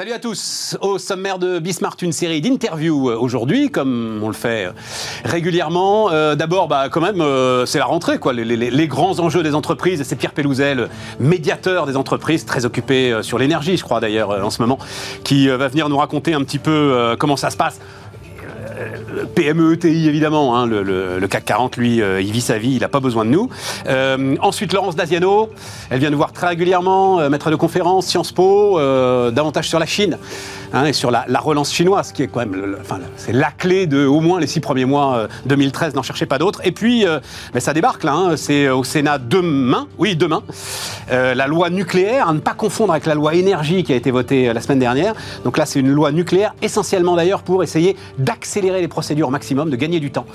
Salut à tous. Au sommaire de Bismart, une série d'interviews euh, aujourd'hui, comme on le fait euh, régulièrement. Euh, d'abord, bah, quand même, c'est la rentrée, quoi. Les, grands enjeux des entreprises. C'est Pierre Pellouzet, médiateur des entreprises, très occupé sur l'énergie, je crois d'ailleurs, en ce moment, qui va venir nous raconter un petit peu comment ça se passe. PME, ETI évidemment, hein, le, CAC 40, lui, il vit sa vie, il n'a pas besoin de nous. ensuite, Laurence Daziano, elle vient nous voir très régulièrement, maître de conférence, Sciences Po, davantage sur la Chine. Hein, et sur la, relance chinoise, qui est quand même, enfin, c'est la clé de au moins les six premiers mois 2013. Euh, n'en cherchez pas d'autres. Et puis, euh, ça débarque là. Hein, c'est au Sénat demain, oui demain, euh, la loi nucléaire, à ne pas confondre avec la loi énergie qui a été votée la semaine dernière. Donc là, c'est une loi nucléaire, essentiellement d'ailleurs pour essayer d'accélérer les procédures au maximum, de gagner du temps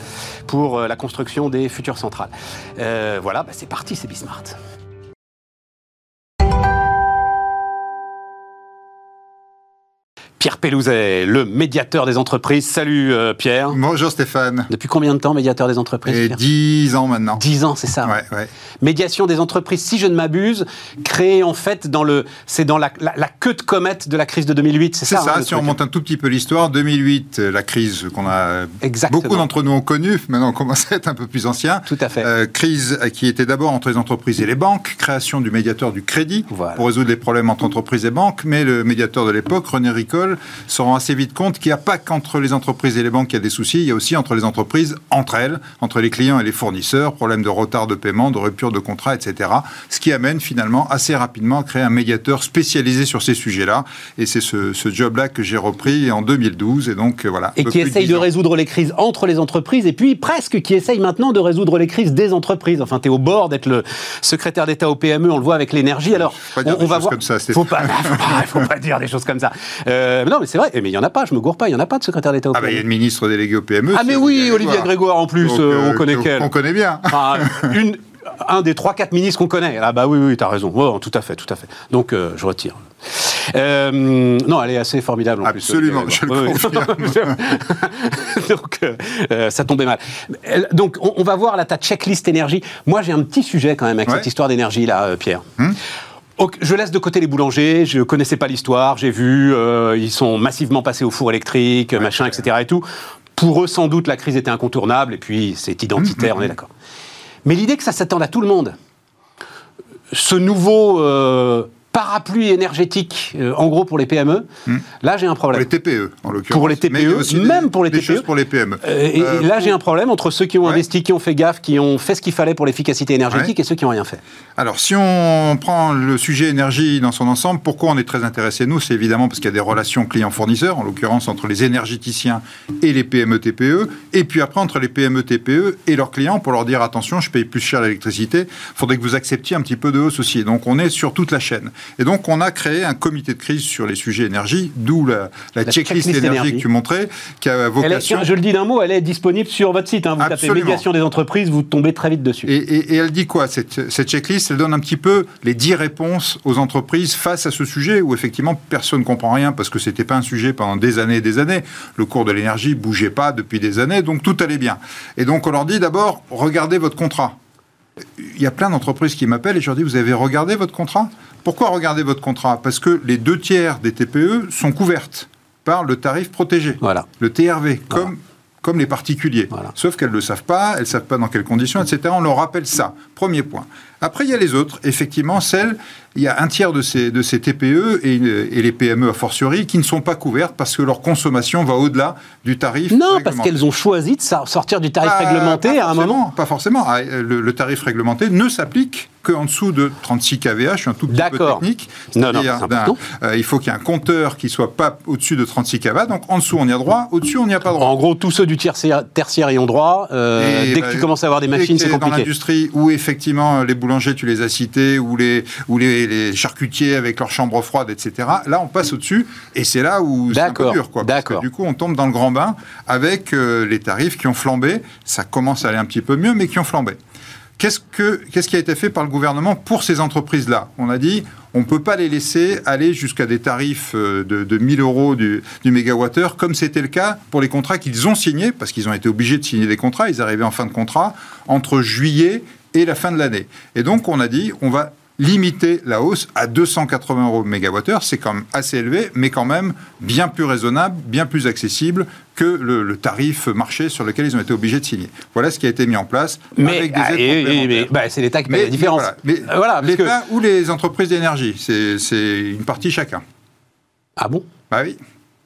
pour la construction des futures centrales. voilà, ben, c'est parti, c'est Bismart. Pierre Pellouzet, le médiateur des entreprises. Salut euh, Pierre. Bonjour Stéphane. Depuis combien de temps médiateur des entreprises Dix ans maintenant. Dix ans, c'est ça. Ouais, Médiation des entreprises, si je ne m'abuse, créée en fait dans le, c'est dans la, queue de comète de la crise de 2008, c'est ça C'est ça. Hein, si on remonte un tout petit peu l'histoire, 2008, euh, la crise qu'on a beaucoup d'entre nous ont connue. Maintenant, on commence à être un peu plus ancien. Tout à fait. Euh, crise qui était d'abord entre les entreprises et les banques, création du médiateur du crédit pour résoudre les problèmes entre entreprises et banques. Mais le médiateur de l'époque, René Se rend assez vite compte qu'il n'y a pas qu'entre les entreprises et les banques qu'il y a des soucis, il y a aussi entre les entreprises, entre elles, entre les clients et les fournisseurs, problème de retard de paiement, de rupture de contrat, etc. Ce qui amène finalement assez rapidement à créer un médiateur spécialisé sur ces sujets-là. Et c'est ce, job-là que j'ai repris en 2012. Et donc, voilà. Et qui essaye de résoudre les crises entre les entreprises et puis presque qui essaye maintenant de résoudre les crises des entreprises. Enfin, tu es au bord d'être le secrétaire d'État au PME, on le voit avec l'énergie. Alors, on, va voir. Comme ça, faut pas, faut pas, faut pas dire des choses comme ça. Euh, non, mais c'est vrai. Mais il y en a pas. Je me gourre pas. Il y en a pas de secrétaire d'État au PME. Ah bah il y a une ministre déléguée au PME. Ah mais oui, Olivier Grégoire en plus. Euh, on connaît qu'elle. On connaît bien. une, un des trois quatre ministres qu'on connaît. Ah bah oui, oui, as raison. Oh, tout à fait, tout à fait. Donc euh, je retire. Euh, non, elle est assez formidable en Absolument, plus. Absolument, je le confirme. donc, ça tombait mal. Donc, on, va voir là ta checklist énergie. Moi, j'ai un petit sujet quand même avec cette histoire d'énergie là, Pierre. Hum je laisse de côté les boulangers, je connaissais pas l'histoire, j'ai vu, euh, ils sont massivement passés au four électrique, machin, etc. et tout. Pour eux, sans doute, la crise était incontournable, et puis c'est identitaire, mmh, mmh, on est mmh. d'accord. Mais l'idée que ça s'attende à tout le monde, ce nouveau euh, parapluie énergétique, euh, en gros pour les PME, hmm. là j'ai un problème. Pour les TPE, en l'occurrence. Pour les TPE, même pour les TPE. pour les PME. Euh, et, euh, là j'ai un problème entre ceux qui ont investi, qui ont fait gaffe, qui ont fait ce qu'il fallait pour l'efficacité énergétique et ceux qui n'ont rien fait. Alors si on prend le sujet énergie dans son ensemble, pourquoi on est très intéressé nous? C'est évidemment parce qu'il y a des relations clients-fournisseurs, en l'occurrence entre les énergéticiens et les PME-TPE, et puis après entre les PME-TPE et leurs clients pour leur dire attention, je paye plus cher l'électricité, il faudrait que vous acceptiez un petit peu de hausse aussi. Donc on est sur toute la chaîne. Et donc, on a créé un comité de crise sur les sujets énergie, d'où la, checklist, énergie, que tu montrais, qui a vocation... je le dis d'un mot, elle est disponible sur votre site. Hein. Vous tapez médiation des entreprises, vous tombez très vite dessus. Et, elle dit quoi, cette, cette, checklist? Elle donne un petit peu les 10 réponses aux entreprises face à ce sujet, où effectivement, personne ne comprend rien, parce que ce n'était pas un sujet pendant des années et des années. Le cours de l'énergie bougeait pas depuis des années, donc tout allait bien. Et donc, on leur dit d'abord, regardez votre contrat il y a plein d'entreprises qui m'appellent et je leur dis, vous avez regardé votre contrat? Pourquoi regarder votre contrat? Parce que les deux tiers des TPE sont couvertes par le tarif protégé, voilà. le TRV, comme comme les particuliers. Sauf qu'elles ne le savent pas, elles ne savent pas dans quelles conditions, etc. On leur rappelle ça. Premier point. Après, il y a les autres. Effectivement, celles, il y a un tiers de ces, de ces TPE et, et, les PME a fortiori qui ne sont pas couvertes parce que leur consommation va au-delà du tarif Non, parce qu'elles ont choisi de sortir du tarif réglementé à un moment. Pas forcément. Ah, le tarif réglementé ne s'applique qu'en dessous de 36 kVA. Je suis un tout petit peu technique. Non, non, euh, il faut qu'il y ait un compteur qui soit pas au-dessus de 36 kVA. Donc en dessous, on y a droit. Au-dessus, on n'y a pas droit. En gros, tous ceux du tertiaire, tertiaire y ont droit. Euh, dès que tu bah, commences à avoir des machines, c'est compliqué. Dans l'industrie où effectivement les boulangers, tu les as cités, ou les, ou les, charcutiers avec leurs chambres froides, etc. Là, on passe au-dessus. Et c'est là où c'est un peu dur. Quoi. Du coup, on tombe dans le grand bain avec euh, les tarifs qui ont flambé. Ça commence à aller un petit peu mieux, mais qui ont flambé. Qu'est-ce, que, qu'est-ce qui a été fait par le gouvernement pour ces entreprises-là? On a dit, on ne peut pas les laisser aller jusqu'à des tarifs euh, de, de 1000 euros du, du mégawattheure, comme c'était le cas pour les contrats qu'ils ont signés, parce qu'ils ont été obligés de signer des contrats, ils arrivaient en fin de contrat, entre juillet et la fin de l'année. Et donc, on a dit, on va limiter la hausse à 280 euros mégawattheure. C'est quand même assez élevé, mais quand même bien plus raisonnable, bien plus accessible que le, tarif marché sur lequel ils ont été obligés de signer. Voilà ce qui a été mis en place mais, avec des ah, aides bah, c'est l'État qui paye la différence. Voilà, l'État ou les entreprises d'énergie, c'est une partie chacun. Ah bon? Bah oui.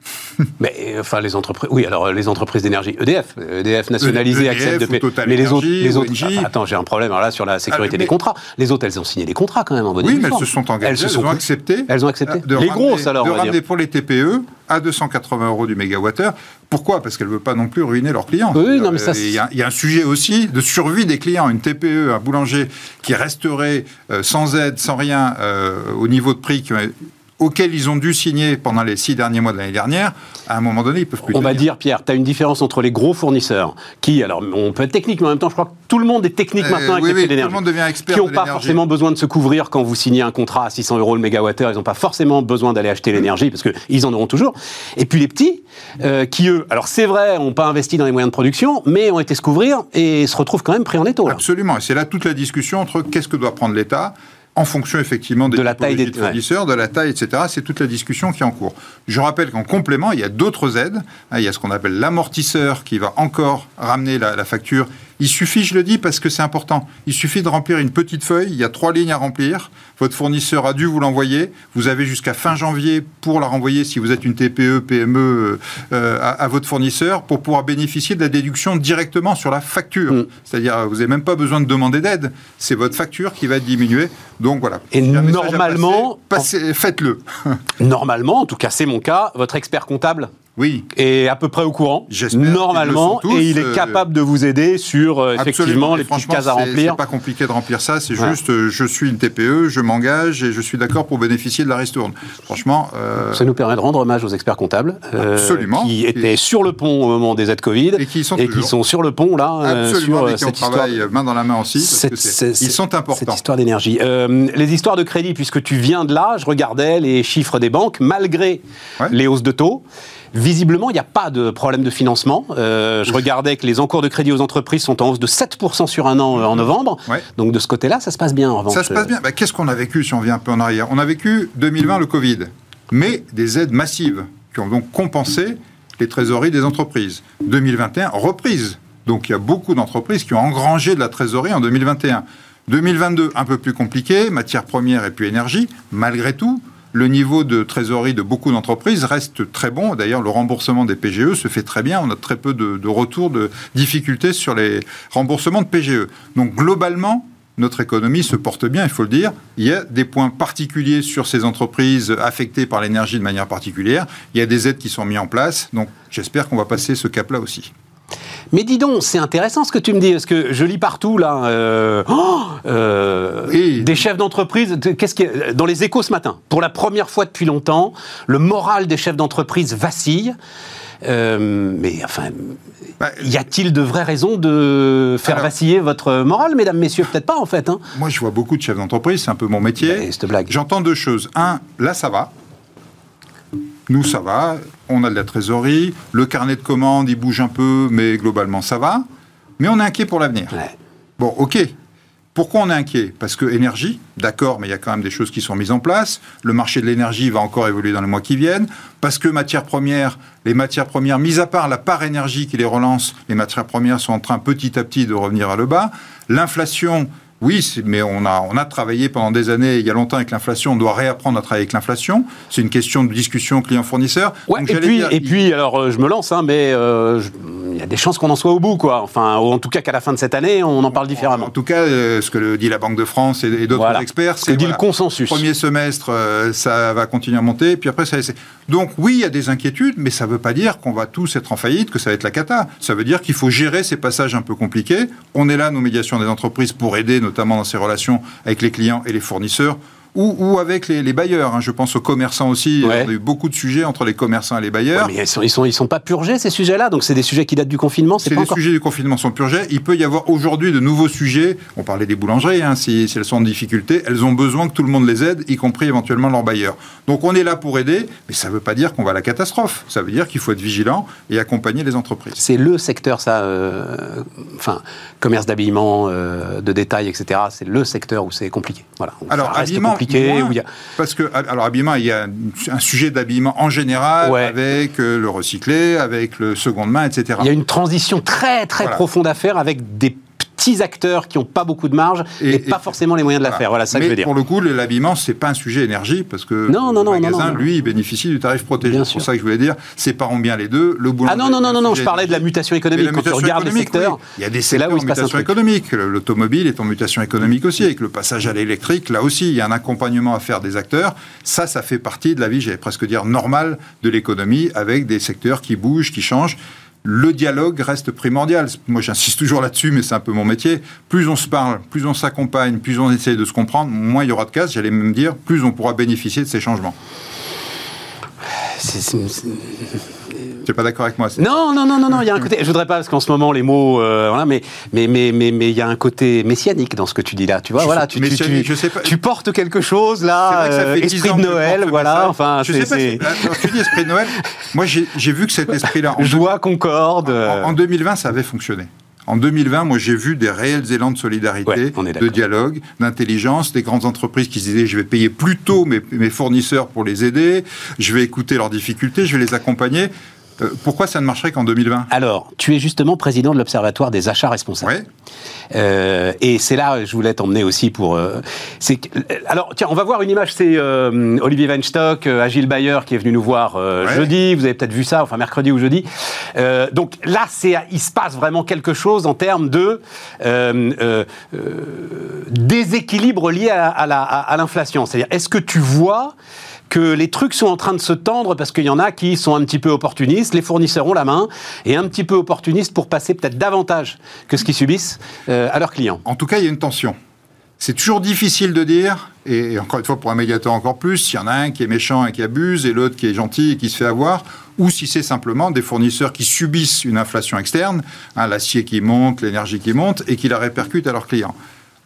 Mais euh, enfin les entreprises, oui alors euh, les entreprises d'énergie, EDF, EDF nationalisé e accepte de payer. Mais les autres, les autres, attends j'ai un problème là sur la sécurité ah, des contrats. Les autres elles ont signé des contrats quand même en bonne Oui mais elles se sont engagées, elles, se sont, ont accepté. Elles ont accepté. les grosses alors. De ramener pour les TPE à 280 euros du mégawattheure. Pourquoi? Parce qu'elles ne veulent pas non plus ruiner leurs clients. Oui, non, mais ça. Il y, a un sujet aussi de survie des clients. Une TPE, un boulanger qui resterait euh, sans aide, sans rien, au niveau de prix auxquels ils ont dû signer pendant les six derniers mois de l'année dernière, à un moment donné, ils peuvent plus. On va dire, Pierre, tu as une différence entre les gros fournisseurs, qui, alors, on peut être technique, mais en même temps, je crois que tout le monde est technique euh, maintenant avec oui, les oui, Tout le monde devient expert Qui n'ont pas forcément besoin de se couvrir quand vous signez un contrat à 600 euros le mégawattheure, ils n'ont pas forcément besoin d'aller acheter l'énergie, parce qu'ils en auront toujours. Et puis les petits, euh, qui eux, alors c'est vrai, n'ont pas investi dans les moyens de production, mais ont été se couvrir et se retrouvent quand même pris en étau. Absolument, et c'est là toute la discussion entre qu'est-ce que doit prendre l'État en fonction effectivement de la taille des fournisseurs, de la taille, etc. C'est toute la discussion qui est en cours. Je rappelle qu'en complément, il y a d'autres aides. Hein, il y a ce qu'on appelle l'amortisseur qui va encore ramener la facture il suffit, je le dis parce que c'est important, il suffit de remplir une petite feuille, il y a trois lignes à remplir, votre fournisseur a dû vous l'envoyer, vous avez jusqu'à fin janvier pour la renvoyer si vous êtes une TPE, PME, euh, à, votre fournisseur pour pouvoir bénéficier de la déduction directement sur la facture. Mm. C'est-à-dire, vous n'avez même pas besoin de demander d'aide, c'est votre facture qui va diminuer. Donc voilà. Et normalement, faites-le. normalement, en tout cas c'est mon cas, votre expert comptable oui. est à peu près au courant, normalement, et il est euh, capable de vous aider sur euh, effectivement les petites cases à remplir. C'est pas compliqué de remplir ça, c'est juste euh, je suis une TPE, je m'engage et je suis d'accord pour bénéficier de la ristourne. Franchement. Ça nous permet de rendre hommage aux experts comptables. Absolument. Qui étaient sur le pont au moment des aides Covid. Et qui sont, et qui sont sur le pont là. Absolument, et qui cette travaillent main dans la main aussi. ils sont importants. Cette histoire d'énergie. les histoires de crédit, puisque tu viens de là, je regardais les chiffres des banques, malgré les hausses de taux. Visiblement, il n'y a pas de problème de financement. Euh, je regardais que les encours de crédit aux entreprises sont en hausse de 7% sur un an euh, en novembre. Donc de ce côté-là, ça se passe bien. En ça se passe bien. Bah, qu'est-ce qu'on a vécu si on vient un peu en arrière? On a vécu 2020 le Covid, mais des aides massives qui ont donc compensé les trésoreries des entreprises. 2021, reprise. Donc il y a beaucoup d'entreprises qui ont engrangé de la trésorerie en 2021. 2022, un peu plus compliqué, matières premières et puis énergie. Malgré tout, le niveau de trésorerie de beaucoup d'entreprises reste très bon. D'ailleurs, le remboursement des PGE se fait très bien. On a très peu de, retours de difficultés sur les remboursements de PGE. Donc, globalement, notre économie se porte bien, il faut le dire. Il y a des points particuliers sur ces entreprises affectées par l'énergie de manière particulière. Il y a des aides qui sont mises en place. Donc, j'espère qu'on va passer ce cap-là aussi. Mais dis donc, c'est intéressant ce que tu me dis, parce que je lis partout là, euh, oh, euh, des chefs d'entreprise. Qu'est-ce qui dans les Échos ce matin Pour la première fois depuis longtemps, le moral des chefs d'entreprise vacille. Euh, mais enfin, bah, y a-t-il de vraies raisons de faire vaciller votre morale, mesdames, messieurs? Peut-être pas en fait. Hein. Moi, je vois beaucoup de chefs d'entreprise, c'est un peu mon métier. Bah, cette blague. J'entends deux choses. Un, là, ça va. Nous, ça va, on a de la trésorerie, le carnet de commandes, il bouge un peu, mais globalement, ça va. Mais on est inquiet pour l'avenir. Bon, ok. Pourquoi on est inquiet? Parce que énergie, d'accord, mais il y a quand même des choses qui sont mises en place. Le marché de l'énergie va encore évoluer dans les mois qui viennent. Parce que matières premières, les matières premières, mis à part la part énergie qui les relance, les matières premières sont en train petit à petit de revenir à le bas. L'inflation, oui, mais on a, on a travaillé pendant des années, il y a longtemps avec l'inflation, on doit réapprendre à travailler avec l'inflation. C'est une question de discussion client-fournisseur. Ouais, et, puis, et puis, alors euh, je me lance, hein, mais euh, des chances qu'on en soit au bout, quoi. Enfin, ou en tout cas qu'à la fin de cette année, on en parle différemment. En, tout cas, euh, ce que dit la Banque de France et, d'autres experts, c'est. dit le consensus. Premier semestre, ça va continuer à monter, puis après, ça. Donc, oui, il y a des inquiétudes, mais ça ne veut pas dire qu'on va tous être en faillite, que ça va être la cata. Ça veut dire qu'il faut gérer ces passages un peu compliqués. On est là, nos médiations des entreprises, pour aider, notamment dans ses relations avec les clients et les fournisseurs. Ou, avec les, bailleurs. Hein. Je pense aux commerçants aussi. Il y a eu beaucoup de sujets entre les commerçants et les bailleurs. mais ils sont, ils sont, ils sont pas purgés ces sujets-là. Donc c'est des sujets qui datent du confinement. C'est les sujets du confinement sont purgés. Il peut y avoir aujourd'hui de nouveaux sujets. On parlait des boulangeries. Hein, si, elles sont en difficulté, elles ont besoin que tout le monde les aide, y compris éventuellement leurs bailleurs. Donc on est là pour aider, mais ça ne veut pas dire qu'on va à la catastrophe. Ça veut dire qu'il faut être vigilant et accompagner les entreprises. C'est le secteur, ça. Euh, enfin, commerce d'habillement, euh, de détail, etc. C'est le secteur où c'est compliqué. Voilà. alors habillement, compliqué. parce que alors habillement, il y a un sujet d'habillement en général avec euh, le recyclé, avec le seconde main, etc. Il y a une transition très très profonde à faire avec des petits acteurs qui n'ont pas beaucoup de marge et, pas forcément les moyens de la faire. Voilà ça que je veux dire. Pour le coup, l'habillement, c'est pas un sujet énergie parce que non, non, le magasin, lui, il bénéficie du tarif protégé. C'est pour ça que je voulais dire, séparons bien les deux. Le ah non, non, non, non, non, je parlais de la mutation économique. Quand tu regardes les secteurs, il y a des secteurs là où en mutation économique. L'automobile est en mutation économique aussi, avec le passage à l'électrique. Là aussi, il y a un accompagnement à faire des acteurs. Ça, ça fait partie de la vie, j'allais presque dire, normale de l'économie, avec des secteurs qui bougent, qui changent le dialogue reste primordial. Moi, j'insiste toujours là-dessus, mais c'est un peu mon métier. Plus on se parle, plus on s'accompagne, plus on essaye de se comprendre, moins il y aura de casse. J'allais même dire, plus on pourra bénéficier de ces changements. N'es pas d'accord avec moi Non, non, non, non, non. Il y a un côté. Je voudrais pas parce qu'en ce moment les mots, euh, voilà, mais mais mais mais mais il y a un côté messianique dans ce que tu dis là. Tu vois, voilà, tu, tu, tu, je sais pas. tu portes quelque chose là, euh, esprit de Noël, voilà. Enfin, je sais pas. Quand tu dis esprit de Noël, moi j'ai vu que cet esprit-là, joie, concorde. En, 2020, ça avait fonctionné. En 2020, moi, j'ai vu des réels élans de solidarité, de dialogue, d'intelligence, des grandes entreprises qui se disaient je vais payer plus tôt mes, mes fournisseurs pour les aider, je vais écouter leurs difficultés, je vais les accompagner. Euh, pourquoi ça ne marcherait qu'en 2020 Alors, tu es justement président de l'Observatoire des achats responsables. Oui. Euh, et c'est là je voulais t'emmener aussi pour. Euh, alors, tiens, on va voir une image. C'est Olivier Weinstock, Agile Bayer qui est venu nous voir jeudi. Vous avez peut-être vu ça, enfin mercredi ou jeudi. donc là, c'est, il se passe vraiment quelque chose en termes de déséquilibre lié à, à l'inflation. C'est-à-dire, est-ce que tu vois que les trucs sont en train de se tendre parce qu'il y en a qui sont un petit peu opportunistes, les fournisseurs ont la main, et un petit peu opportunistes pour passer peut-être davantage que ce qu'ils subissent euh, à leurs clients. En tout cas, il y a une tension. C'est toujours difficile de dire, et encore une fois pour un médiateur encore plus, s'il y en a un qui est méchant et qui abuse, et l'autre qui est gentil et qui se fait avoir, ou si c'est simplement des fournisseurs qui subissent une inflation externe, hein, l'acier qui monte, l'énergie qui monte, et qui la répercute à leurs clients.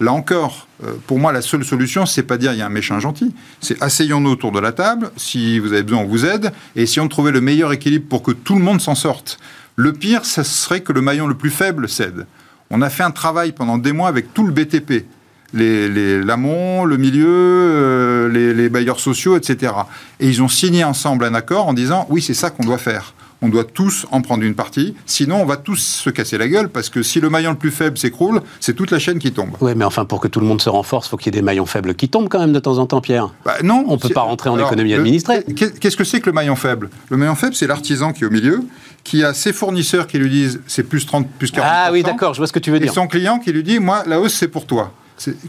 Là encore, euh, pour moi, la seule solution, c'est pas dire il y a un méchant gentil. C'est asseyons-nous autour de la table. Si vous avez besoin, on vous aide. Et essayons de trouver le meilleur équilibre pour que tout le monde s'en sorte. Le pire, ce serait que le maillon le plus faible cède. On a fait un travail pendant des mois avec tout le BTP. L'amont, le milieu, euh, les, les bailleurs sociaux, etc. Et ils ont signé ensemble un accord en disant oui, c'est ça qu'on doit faire on doit tous en prendre une partie, sinon on va tous se casser la gueule, parce que si le maillon le plus faible s'écroule, c'est toute la chaîne qui tombe. Oui, mais enfin, pour que tout le monde se renforce, il faut qu'il y ait des maillons faibles qui tombent quand même de temps en temps, Pierre. Bah, non. On ne peut pas rentrer en économie administrée. Qu'est-ce que c'est que le maillon faible? Le maillon faible, c'est l'artisan qui est au milieu, qui a ses fournisseurs qui lui disent c'est plus 30, plus 40%. Ah oui, d'accord, je vois ce que tu veux dire. Et son client qui lui dit, moi, la hausse, c'est pour toi.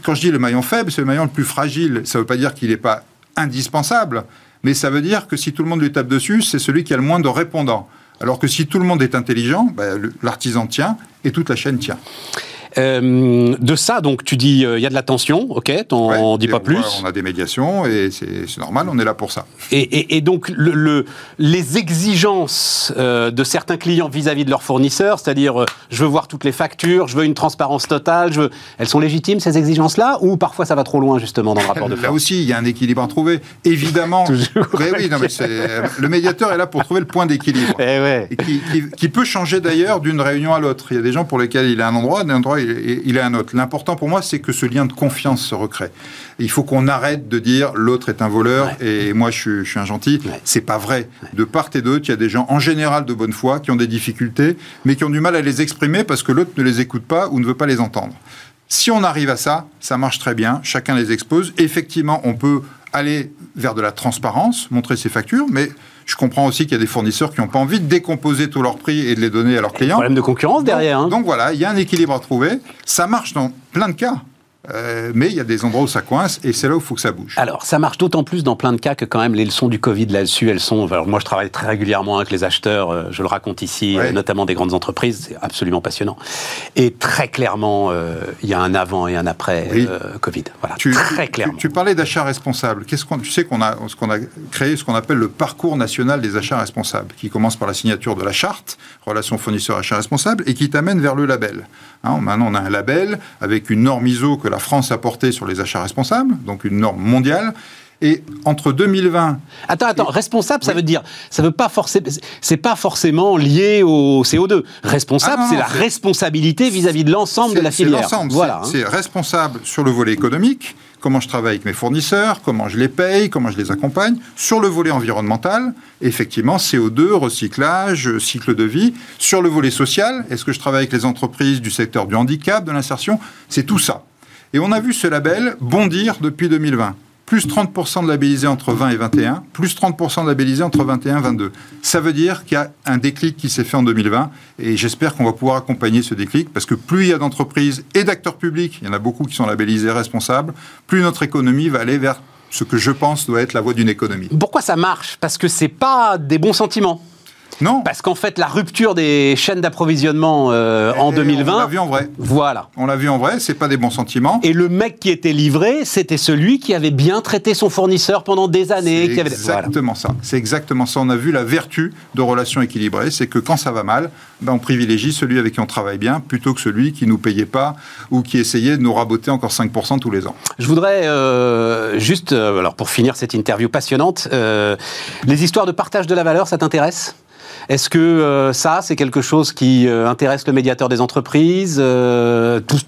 Quand je dis le maillon faible, c'est le maillon le plus fragile. Ça ne veut pas dire qu'il n'est pas indispensable, mais ça veut dire que si tout le monde lui tape dessus, c'est celui qui a le moins de répondants. Alors que si tout le monde est intelligent, ben, l'artisan tient et toute la chaîne tient. Euh, de ça, donc, tu dis, euh, il y a de la tension, ok, t'en ouais, dis pas plus. on a des médiations et c'est normal, on est là pour ça. Et, donc, le, les exigences euh, de certains clients vis-à-vis de leurs fournisseurs, c'est-à-dire, je veux voir toutes les factures, je veux une transparence totale, je veux... elles sont légitimes, ces exigences-là, ou parfois ça va trop loin, justement, dans le rapport de force? Là aussi, il y a un équilibre à trouver. Évidemment, mais oui, non, mais le médiateur est là pour trouver le point d'équilibre. Eh qui, qui, peut changer d'ailleurs d'une réunion à l'autre. Il y a des gens pour lesquels il est un endroit, d'un endroit, il est un autre. L'important pour moi, c'est que ce lien de confiance se recrée. Il faut qu'on arrête de dire l'autre est un voleur et moi je suis, un gentil. C'est pas vrai. De part et d'autre, il y a des gens en général de bonne foi qui ont des difficultés, mais qui ont du mal à les exprimer parce que l'autre ne les écoute pas ou ne veut pas les entendre. Si on arrive à ça, ça marche très bien. Chacun les expose. Effectivement, on peut aller vers de la transparence, montrer ses factures, mais je comprends aussi qu'il y a des fournisseurs qui n'ont pas envie de décomposer tous leurs prix et de les donner à leurs clients. Problème de concurrence derrière. Hein. Donc, voilà, il y a un équilibre à trouver. Ça marche dans plein de cas. Euh, mais il y a des endroits où ça coince et c'est là où il faut que ça bouge. Alors, ça marche d'autant plus dans plein de cas que quand même les leçons du Covid là-dessus, elles sont... Alors, moi, je travaille très régulièrement avec les acheteurs, euh, je le raconte ici, euh, notamment des grandes entreprises, c'est absolument passionnant. Et très clairement, il y a un avant et un après Covid. Voilà, tu, très clairement. Tu, parlais d'achats responsables. Qu'est-ce qu'on, tu sais qu'on a, ce qu'on a créé ce qu'on appelle le parcours national des achats responsables, qui commence par la signature de la charte, relation fournisseur-achat responsable, et qui t'amène vers le label. Hein, maintenant, on a un label avec une norme ISO que la France a portée sur les achats responsables, donc une norme mondiale. Et entre 2020. Attends, attends, responsable, ça veut dire. Ça veut pas forcément. C'est pas forcément lié au CO2. Responsable, ah c'est la responsabilité vis-à-vis de l'ensemble de la filière. C'est l'ensemble. Voilà. C'est hein. responsable sur le volet économique, comment je travaille avec mes fournisseurs, comment je les paye, comment je les accompagne. Sur le volet environnemental, effectivement, CO2, recyclage, cycle de vie. Sur le volet social, est-ce que je travaille avec les entreprises du secteur du handicap, de l'insertion? C'est tout ça. Et on a vu ce label bondir depuis 2020 plus 30% de labellisés entre 20 et 21, plus 30% de labellisés entre 21 et 22. Ça veut dire qu'il y a un déclic qui s'est fait en 2020 et j'espère qu'on va pouvoir accompagner ce déclic parce que plus il y a d'entreprises et d'acteurs publics, il y en a beaucoup qui sont labellisés responsables, plus notre économie va aller vers ce que je pense doit être la voie d'une économie. Pourquoi ça marche? Parce que c'est pas des bons sentiments. Non. Parce qu'en fait, la rupture des chaînes d'approvisionnement euh, en 2020. On l'a vu en vrai. Voilà. On l'a vu en vrai, c'est pas des bons sentiments. Et le mec qui était livré, c'était celui qui avait bien traité son fournisseur pendant des années. C'est exactement ça. C'est exactement ça. On a vu la vertu de relations équilibrées. C'est que quand ça va mal, ben, on privilégie celui avec qui on travaille bien plutôt que celui qui nous payait pas ou qui essayait de nous raboter encore 5% tous les ans. Je voudrais euh, juste, euh, alors pour finir cette interview passionnante, les histoires de partage de la valeur, ça t'intéresse? Est-ce que euh, ça, c'est quelque chose qui euh, intéresse le médiateur des entreprises euh, tous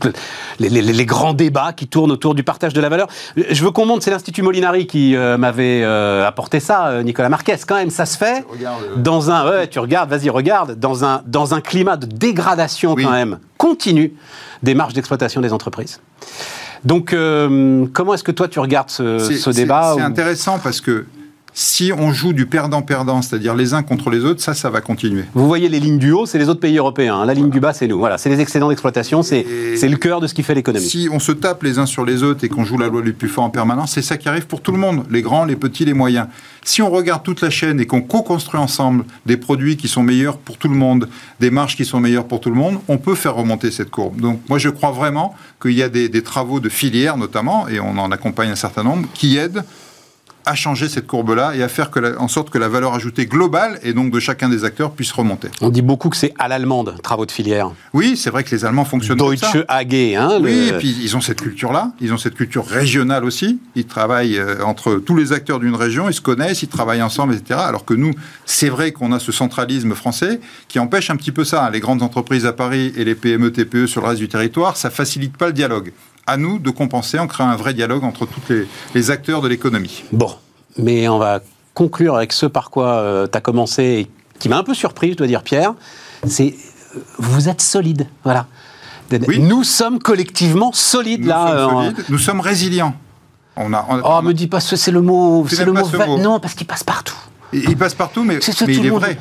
les, grands débats qui tournent autour du partage de la valeur? Je veux qu'on monte, c'est l'Institut Molinari qui m'avait apporté ça, Nicolas Marquez. Quand même, ça se fait dans un... Ouais, tu regardes, vas-y, regarde. Dans un, dans un climat de dégradation quand même continue des marges d'exploitation des entreprises. Donc, comment est-ce que toi tu regardes ce, débat C'est intéressant parce que si on joue du perdant-perdant, c'est-à-dire les uns contre les autres, ça, ça va continuer. Vous voyez les lignes du haut, c'est les autres pays européens. Hein. La ligne du bas, c'est nous. Voilà, c'est les excédents d'exploitation, c'est le cœur de ce qui fait l'économie. Si on se tape les uns sur les autres et qu'on joue la loi du plus fort en permanence, c'est ça qui arrive pour tout le monde, les grands, les petits, les moyens. Si on regarde toute la chaîne et qu'on co-construit ensemble des produits qui sont meilleurs pour tout le monde, des marges qui sont meilleures pour tout le monde, on peut faire remonter cette courbe. Donc moi, je crois vraiment qu'il y a des, des travaux de filière notamment, et on en accompagne un certain nombre, qui aident à changer cette courbe-là et à faire que en sorte que la valeur ajoutée globale et donc de chacun des acteurs puisse remonter. On dit beaucoup que c'est à l'allemande, travaux de filière. Oui, c'est vrai que les Allemands fonctionnent Deutsche comme ça. AG, hein, Oui, et puis ils ont cette culture-là, ils ont cette culture régionale aussi. Ils travaillent euh, entre tous les acteurs d'une région, ils se connaissent, ils travaillent ensemble, etc. Alors que nous, c'est vrai qu'on a ce centralisme français qui empêche un petit peu ça. Les grandes entreprises à Paris et les PME, TPE sur le reste du territoire, ça facilite pas le dialogue à nous de compenser en créant un vrai dialogue entre tous les, les acteurs de l'économie. Bon, mais on va conclure avec ce par quoi euh, tu as commencé et qui m'a un peu surpris, je dois dire, Pierre. C'est euh, vous êtes solide, voilà. Nous sommes collectivement solides nous là. Sommes solides, nous sommes résilients. On a, oh, me dis pas c'est le mot, c'est le mot. Non, parce qu'il passe partout. Il, passe partout, mais, mais il est vrai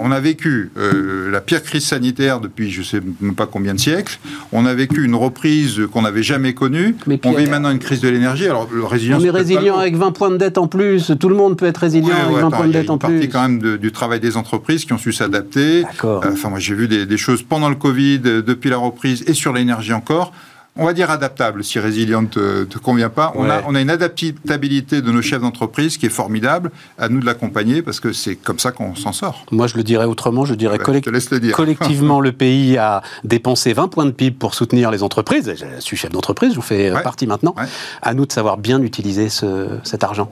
on a vécu euh, la pire crise sanitaire depuis je ne sais même pas combien de siècles. On a vécu une reprise qu'on n'avait jamais connue. on vit maintenant une crise de l'énergie. Alors, le résilient. On est résilient avec 20 points de dette en plus. Tout le monde peut être résilient avec 20 points de dette en plus. partie quand même du travail des entreprises qui ont su s'adapter. Euh, enfin, moi, j'ai vu des, des, choses pendant le Covid, euh, depuis la reprise et sur l'énergie encore on va dire adaptable, si résiliente ne te, convient pas. On, a, on a une adaptabilité de nos chefs d'entreprise qui est formidable. À nous de l'accompagner parce que c'est comme ça qu'on s'en sort. Moi, je le dirais autrement. Je dirais collectivement, le pays a dépensé 20 points de PIB pour soutenir les entreprises. Je suis chef d'entreprise, je vous fais partie maintenant. À nous de savoir bien utiliser cet argent.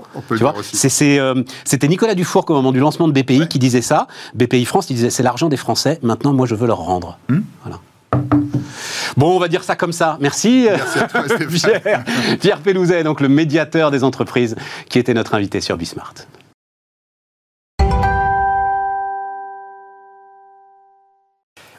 Euh, c'était Nicolas Dufour au moment du lancement de BPI qui disait ça. BPI France, il disait c'est l'argent des Français. Maintenant, moi, je veux leur rendre. Hmm voilà. Bon, on va dire ça comme ça. Merci, Pierre, Pierre Pelouzet, donc le médiateur des entreprises, qui était notre invité sur Bismart.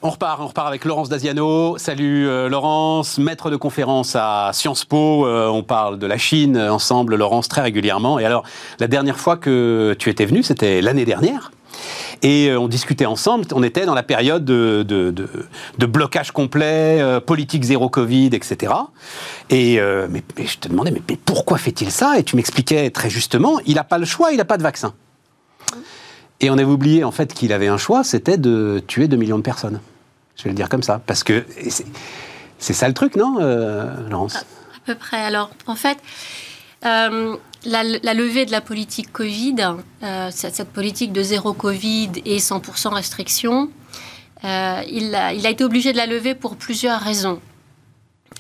On repart, on repart avec Laurence Daziano. Salut euh, Laurence, maître de conférence à Sciences Po. Euh, on parle de la Chine ensemble, Laurence, très régulièrement. Et alors, la dernière fois que tu étais venu, c'était l'année dernière. Et on discutait ensemble, on était dans la période de, blocage complet, politique zéro Covid, etc. Et mais, je te demandais, mais, pourquoi fait-il ça? Et tu m'expliquais très justement, il n'a pas le choix, il n'a pas de vaccin. Et on avait oublié en fait qu'il avait un choix, c'était de tuer 2 millions de personnes. Je vais le dire comme ça. Parce que c'est ça le truc, non, euh, Laurence? À, peu près. Alors, en fait, euh, la, levée de la politique Covid, euh, cette, politique de zéro Covid et 100% restriction, il a, il, a, été obligé de la lever pour plusieurs raisons.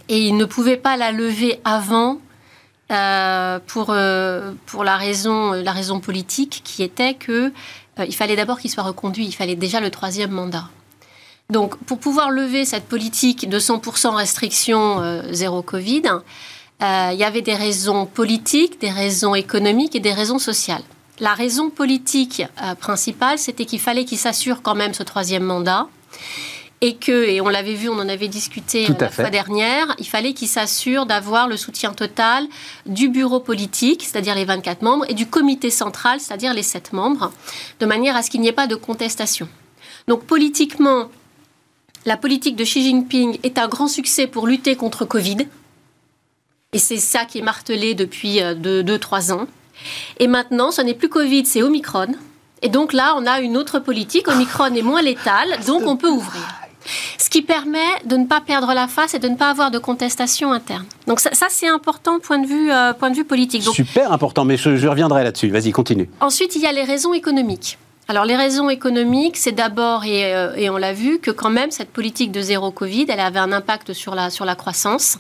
Et il ne pouvait pas la lever avant pour, pour la, raison, la raison politique qui était que euh, il fallait d'abord qu'il soit reconduit, il fallait déjà le troisième mandat. Donc, pour pouvoir lever cette politique de 100% restriction euh, zéro Covid, euh, il y avait des raisons politiques, des raisons économiques et des raisons sociales. La raison politique principale, c'était qu'il fallait qu'il s'assure quand même ce troisième mandat et que, et on l'avait vu, on en avait discuté la fois dernière, il fallait qu'il s'assure d'avoir le soutien total du bureau politique, c'est-à-dire les 24 membres, et du comité central, c'est-à-dire les 7 membres, de manière à ce qu'il n'y ait pas de contestation. Donc politiquement, la politique de Xi Jinping est un grand succès pour lutter contre Covid, et c'est ça qui est martelé depuis 2-3 euh, ans. Et maintenant, ce n'est plus Covid, c'est Omicron. Et donc là, on a une autre politique. Omicron est moins létal, donc on peut ouvrir. Ce qui permet de ne pas perdre la face et de ne pas avoir de contestation interne. Donc ça, c'est important point de vue, euh, point de vue politique. Super important, mais je, reviendrai là-dessus. Vas-y, continue. Ensuite, il y a les raisons économiques. Alors les raisons économiques, c'est d'abord, et, euh, on l'a vu, que quand même cette politique de zéro Covid, elle avait un impact sur la, sur la croissance.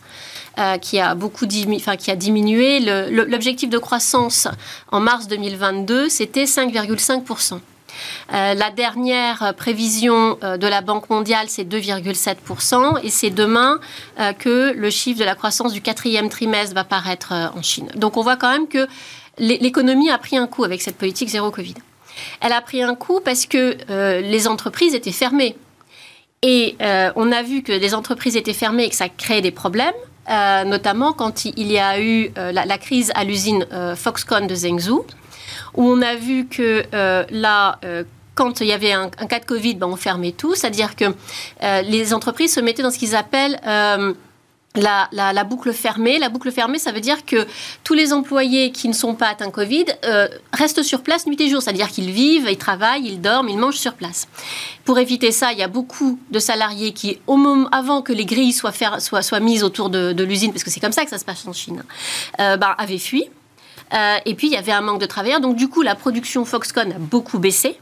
Euh, qui a beaucoup diminué. L'objectif de croissance en mars 2022, c'était 5,5% euh, la dernière prévision euh, de la Banque mondiale, c'est 2,7%, et c'est demain que le chiffre de la croissance du quatrième trimestre va paraître en Chine. Donc on voit quand même que l'économie a pris un coup avec cette politique zéro Covid. Elle a pris un coup parce que les entreprises étaient fermées. Et on a vu que les entreprises étaient fermées et que ça créait des problèmes. Notamment quand il y a eu la, la, crise à l'usine Foxconn de Zhengzhou, où on a vu que euh, là, euh, quand il y avait un, cas de Covid, ben, on fermait tout, c'est-à-dire que euh, les entreprises se mettaient dans ce qu'ils appellent la, boucle fermée. La boucle fermée, ça veut dire que tous les employés qui ne sont pas atteints Covid restent sur place nuit et jour, c'est-à-dire qu'ils vivent, ils travaillent, ils dorment, ils mangent sur place. Pour éviter ça, il y a beaucoup de salariés qui, au moment, avant que les grilles soient, mises autour de, l'usine, parce que c'est comme ça que ça se passe en Chine, ben, avaient fui. Euh, et puis, il y avait un manque de travailleurs. Donc, du coup, la production Foxconn a beaucoup baissé.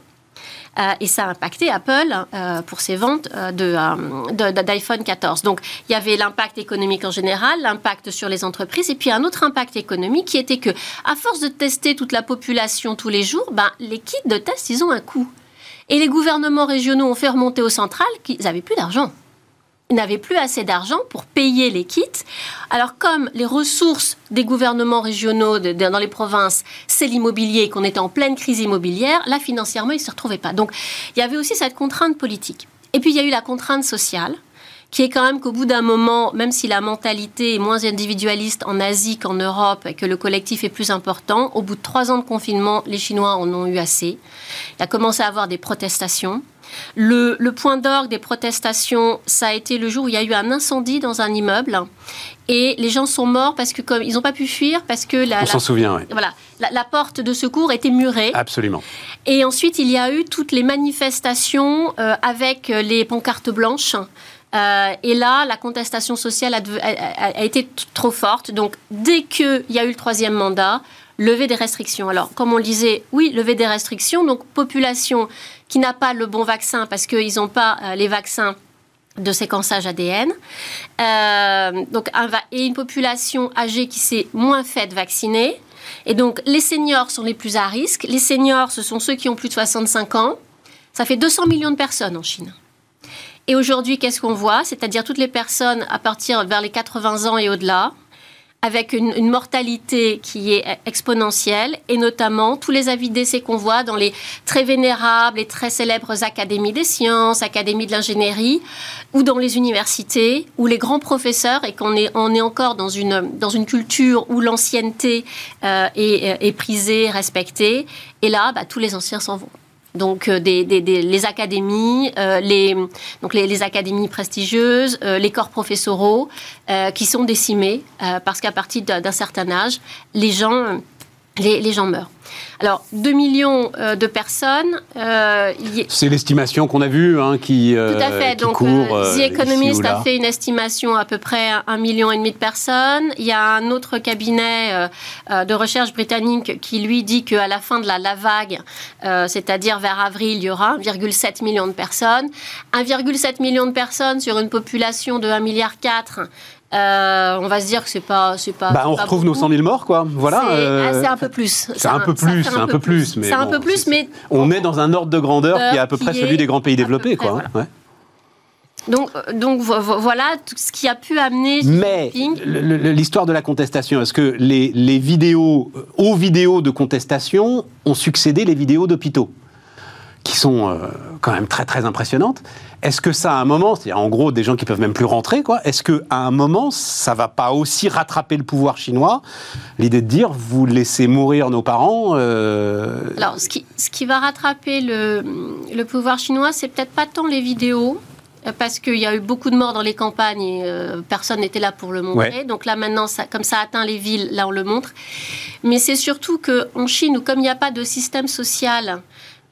Euh, et ça a impacté Apple euh, pour ses ventes d'iPhone 14. Donc, il y avait l'impact économique en général, l'impact sur les entreprises, et puis un autre impact économique qui était que, à force de tester toute la population tous les jours, ben, les kits de test, ils ont un coût. Et les gouvernements régionaux ont fait remonter aux centrales qu'ils n'avaient plus d'argent n'avaient plus assez d'argent pour payer les kits. Alors comme les ressources des gouvernements régionaux dans les provinces, c'est l'immobilier, qu'on était en pleine crise immobilière, là financièrement, ils ne se retrouvaient pas. Donc il y avait aussi cette contrainte politique. Et puis il y a eu la contrainte sociale qui est quand même qu'au bout d'un moment, même si la mentalité est moins individualiste en Asie qu'en Europe et que le collectif est plus important, au bout de trois ans de confinement, les Chinois en ont eu assez. Il a commencé à avoir des protestations. Le, point d'orgue des protestations, ça a été le jour où il y a eu un incendie dans un immeuble et les gens sont morts parce que comme ils n'ont pas pu fuir parce que la, on s'en souvient, oui. voilà, la, porte de secours était murée. Absolument. Et ensuite il y a eu toutes les manifestations euh, avec les pancartes blanches. Euh, et là, la contestation sociale a, été trop forte. Donc, dès qu'il y a eu le troisième mandat, lever des restrictions. Alors, comme on le disait, oui, lever des restrictions. Donc, population qui n'a pas le bon vaccin parce qu'ils n'ont pas euh, les vaccins de séquençage ADN. Euh, donc, et une population âgée qui s'est moins faite vacciner. Et donc, les seniors sont les plus à risque. Les seniors, ce sont ceux qui ont plus de 65 ans. Ça fait 200 millions de personnes en Chine. Et aujourd'hui, qu'est-ce qu'on voit? C'est-à-dire toutes les personnes à partir vers les 80 ans et au-delà, avec une, mortalité qui est exponentielle, et notamment tous les avis d'essai qu'on voit dans les très vénérables et très célèbres académies des sciences, académies de l'ingénierie, ou dans les universités, où les grands professeurs, et qu'on est, encore dans une, culture où l'ancienneté euh, est, est, prisée, respectée, et là, bah, tous les anciens s'en vont. Donc des, les académies, les, donc les, académies prestigieuses, les corps professoraux qui sont décimés parce qu'à partir d'un certain âge, les gens, les gens meurent. Alors, 2 millions euh, de personnes. Euh, C'est l'estimation qu'on a vue hein, qui. Euh, Tout à fait. Donc, The Economist a fait une estimation à peu près 1,5 million et demi de personnes. Il y a un autre cabinet de recherche britannique qui lui dit qu'à la fin de la, la vague, c'est-à-dire vers avril, il y aura 1,7 million de personnes. 1,7 million de personnes sur une population de 1,4 milliard euh, on va se dire que c'est pas, c'est pas. Bah, on retrouve nos 100 000 morts, quoi. Voilà. C'est euh, un peu plus. C'est un, peu plus, c'est un, peu plus, mais. C'est un peu plus, mais. On est dans un ordre de grandeur qui est à peu près celui des grands pays développés, quoi. Donc, donc voilà tout ce qui a pu amener. Mais l'histoire de la contestation, est-ce que les, les vidéos, aux vidéos de contestation ont succédé les vidéos d'hôpitaux? Qui sont euh, quand même très très impressionnantes. Est-ce que ça, à un moment, c'est-à-dire en gros des gens qui peuvent même plus rentrer, quoi, est-ce qu'à un moment, ça va pas aussi rattraper le pouvoir chinois L'idée de dire, vous laissez mourir nos parents euh, Alors, ce qui, ce qui va rattraper le, le pouvoir chinois, c'est peut-être pas tant les vidéos, parce qu'il y a eu beaucoup de morts dans les campagnes et euh, personne n'était là pour le montrer. Donc là maintenant, ça, comme ça atteint les villes, là on le montre. Mais c'est surtout qu'en Chine, où comme il n'y a pas de système social,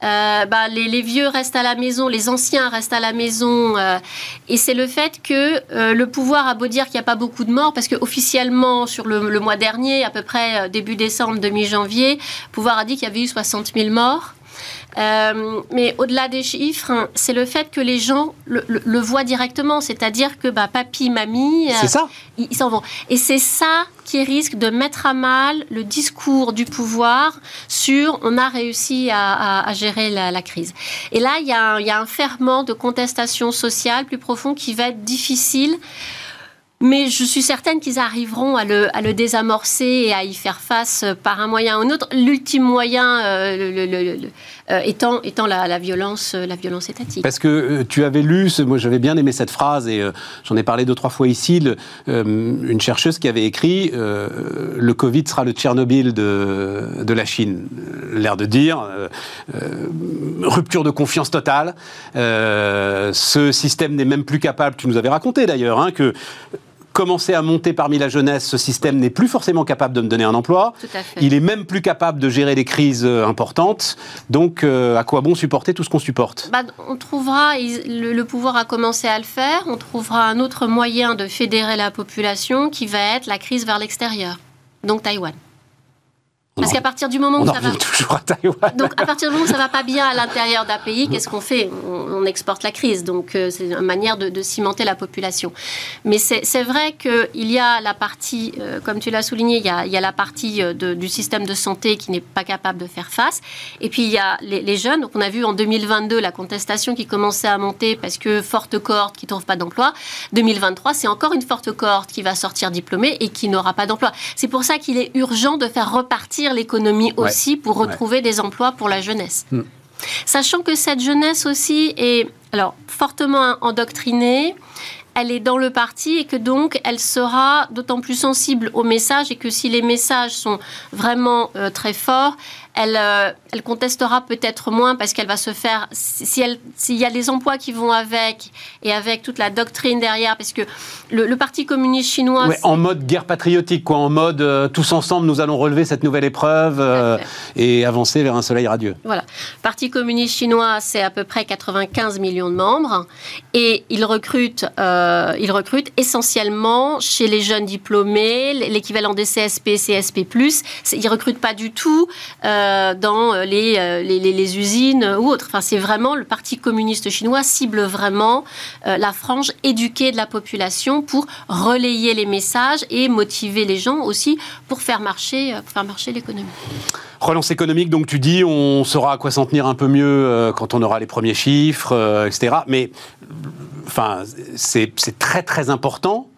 euh, bah, les, vieux restent à la maison, les anciens restent à la maison. Euh, et c'est le fait que euh, le pouvoir a beau dire qu'il n'y a pas beaucoup de morts, parce qu'officiellement, sur le, mois dernier, à peu près début décembre, demi-janvier, le pouvoir a dit qu'il y avait eu 60 000 morts. Euh, mais au-delà des chiffres, hein, c'est le fait que les gens le, voient directement, c'est-à-dire que bah, papy, mamie, euh, ça. ils s'en vont. Et c'est ça qui risque de mettre à mal le discours du pouvoir sur on a réussi à, gérer la, crise. Et là, il y, a y, a un ferment de contestation sociale plus profond qui va être difficile mais je suis certaine qu'ils arriveront à le, à le, désamorcer et à y faire face par un moyen ou un autre. L'ultime moyen euh, le, euh, étant, la, violence, la violence étatique. Parce que euh, tu avais lu, moi j'avais bien aimé cette phrase et j'en ai parlé deux, trois fois ici, une chercheuse qui avait écrit Le Covid sera le Tchernobyl de, de la Chine. L'air de dire rupture de confiance totale. ce système n'est même plus capable, tu nous avais raconté d'ailleurs, hein, que commencer à monter parmi la jeunesse, ce système n'est plus forcément capable de me donner un emploi. Il est même plus capable de gérer des crises euh, importantes. Donc, euh, à quoi bon supporter tout ce qu'on supporte? Bah, On trouvera, le, pouvoir a commencé à le faire, on trouvera un autre moyen de fédérer la population qui va être la crise vers l'extérieur, donc Taïwan. Parce qu'à partir du moment où ça va toujours à Taïwan. Donc à partir du moment où ça va pas bien à l'intérieur d'un pays, qu'est-ce qu'on fait? On, exporte la crise. Donc euh, c'est une manière de, cimenter la population. Mais c'est vrai qu'il y a la partie, euh, comme tu l'as souligné, il y a, il y a la partie euh, de, du système de santé qui n'est pas capable de faire face. Et puis il y a les, jeunes. Donc on a vu en 2022 la contestation qui commençait à monter parce que forte cohorte qui trouve pas d'emploi. 2023, c'est encore une forte cohorte qui va sortir diplômée et qui n'aura pas d'emploi. C'est pour ça qu'il est urgent de faire repartir l'économie aussi pour retrouver des emplois pour la jeunesse. Hmm. Sachant que cette jeunesse aussi est alors fortement endoctrinée, elle est dans le parti et que donc elle sera d'autant plus sensible aux messages et que si les messages sont vraiment euh, très forts, elle, euh, elle contestera peut-être moins parce qu'elle va se faire, si s'il y a les emplois qui vont avec et avec toute la doctrine derrière, parce que le, Parti communiste chinois... en mode guerre patriotique, quoi, en mode euh, tous ensemble nous allons relever cette nouvelle épreuve euh, et avancer vers un soleil radieux. Voilà. Parti communiste chinois, c'est à peu près 95 millions de membres et il recrute, il recrute essentiellement chez les jeunes diplômés, l'équivalent des CSP, CSP+. Il recrute pas du tout... Euh, dans euh, les, les, les, usines ou autres. Enfin, c'est vraiment le Parti communiste chinois cible vraiment euh, la frange éduquée de la population pour relayer les messages et motiver les gens aussi pour faire marcher, faire marcher l'économie. Relance économique, donc tu dis, on saura à quoi s'en tenir un peu mieux quand on aura les premiers chiffres, etc. Mais enfin, c'est très très important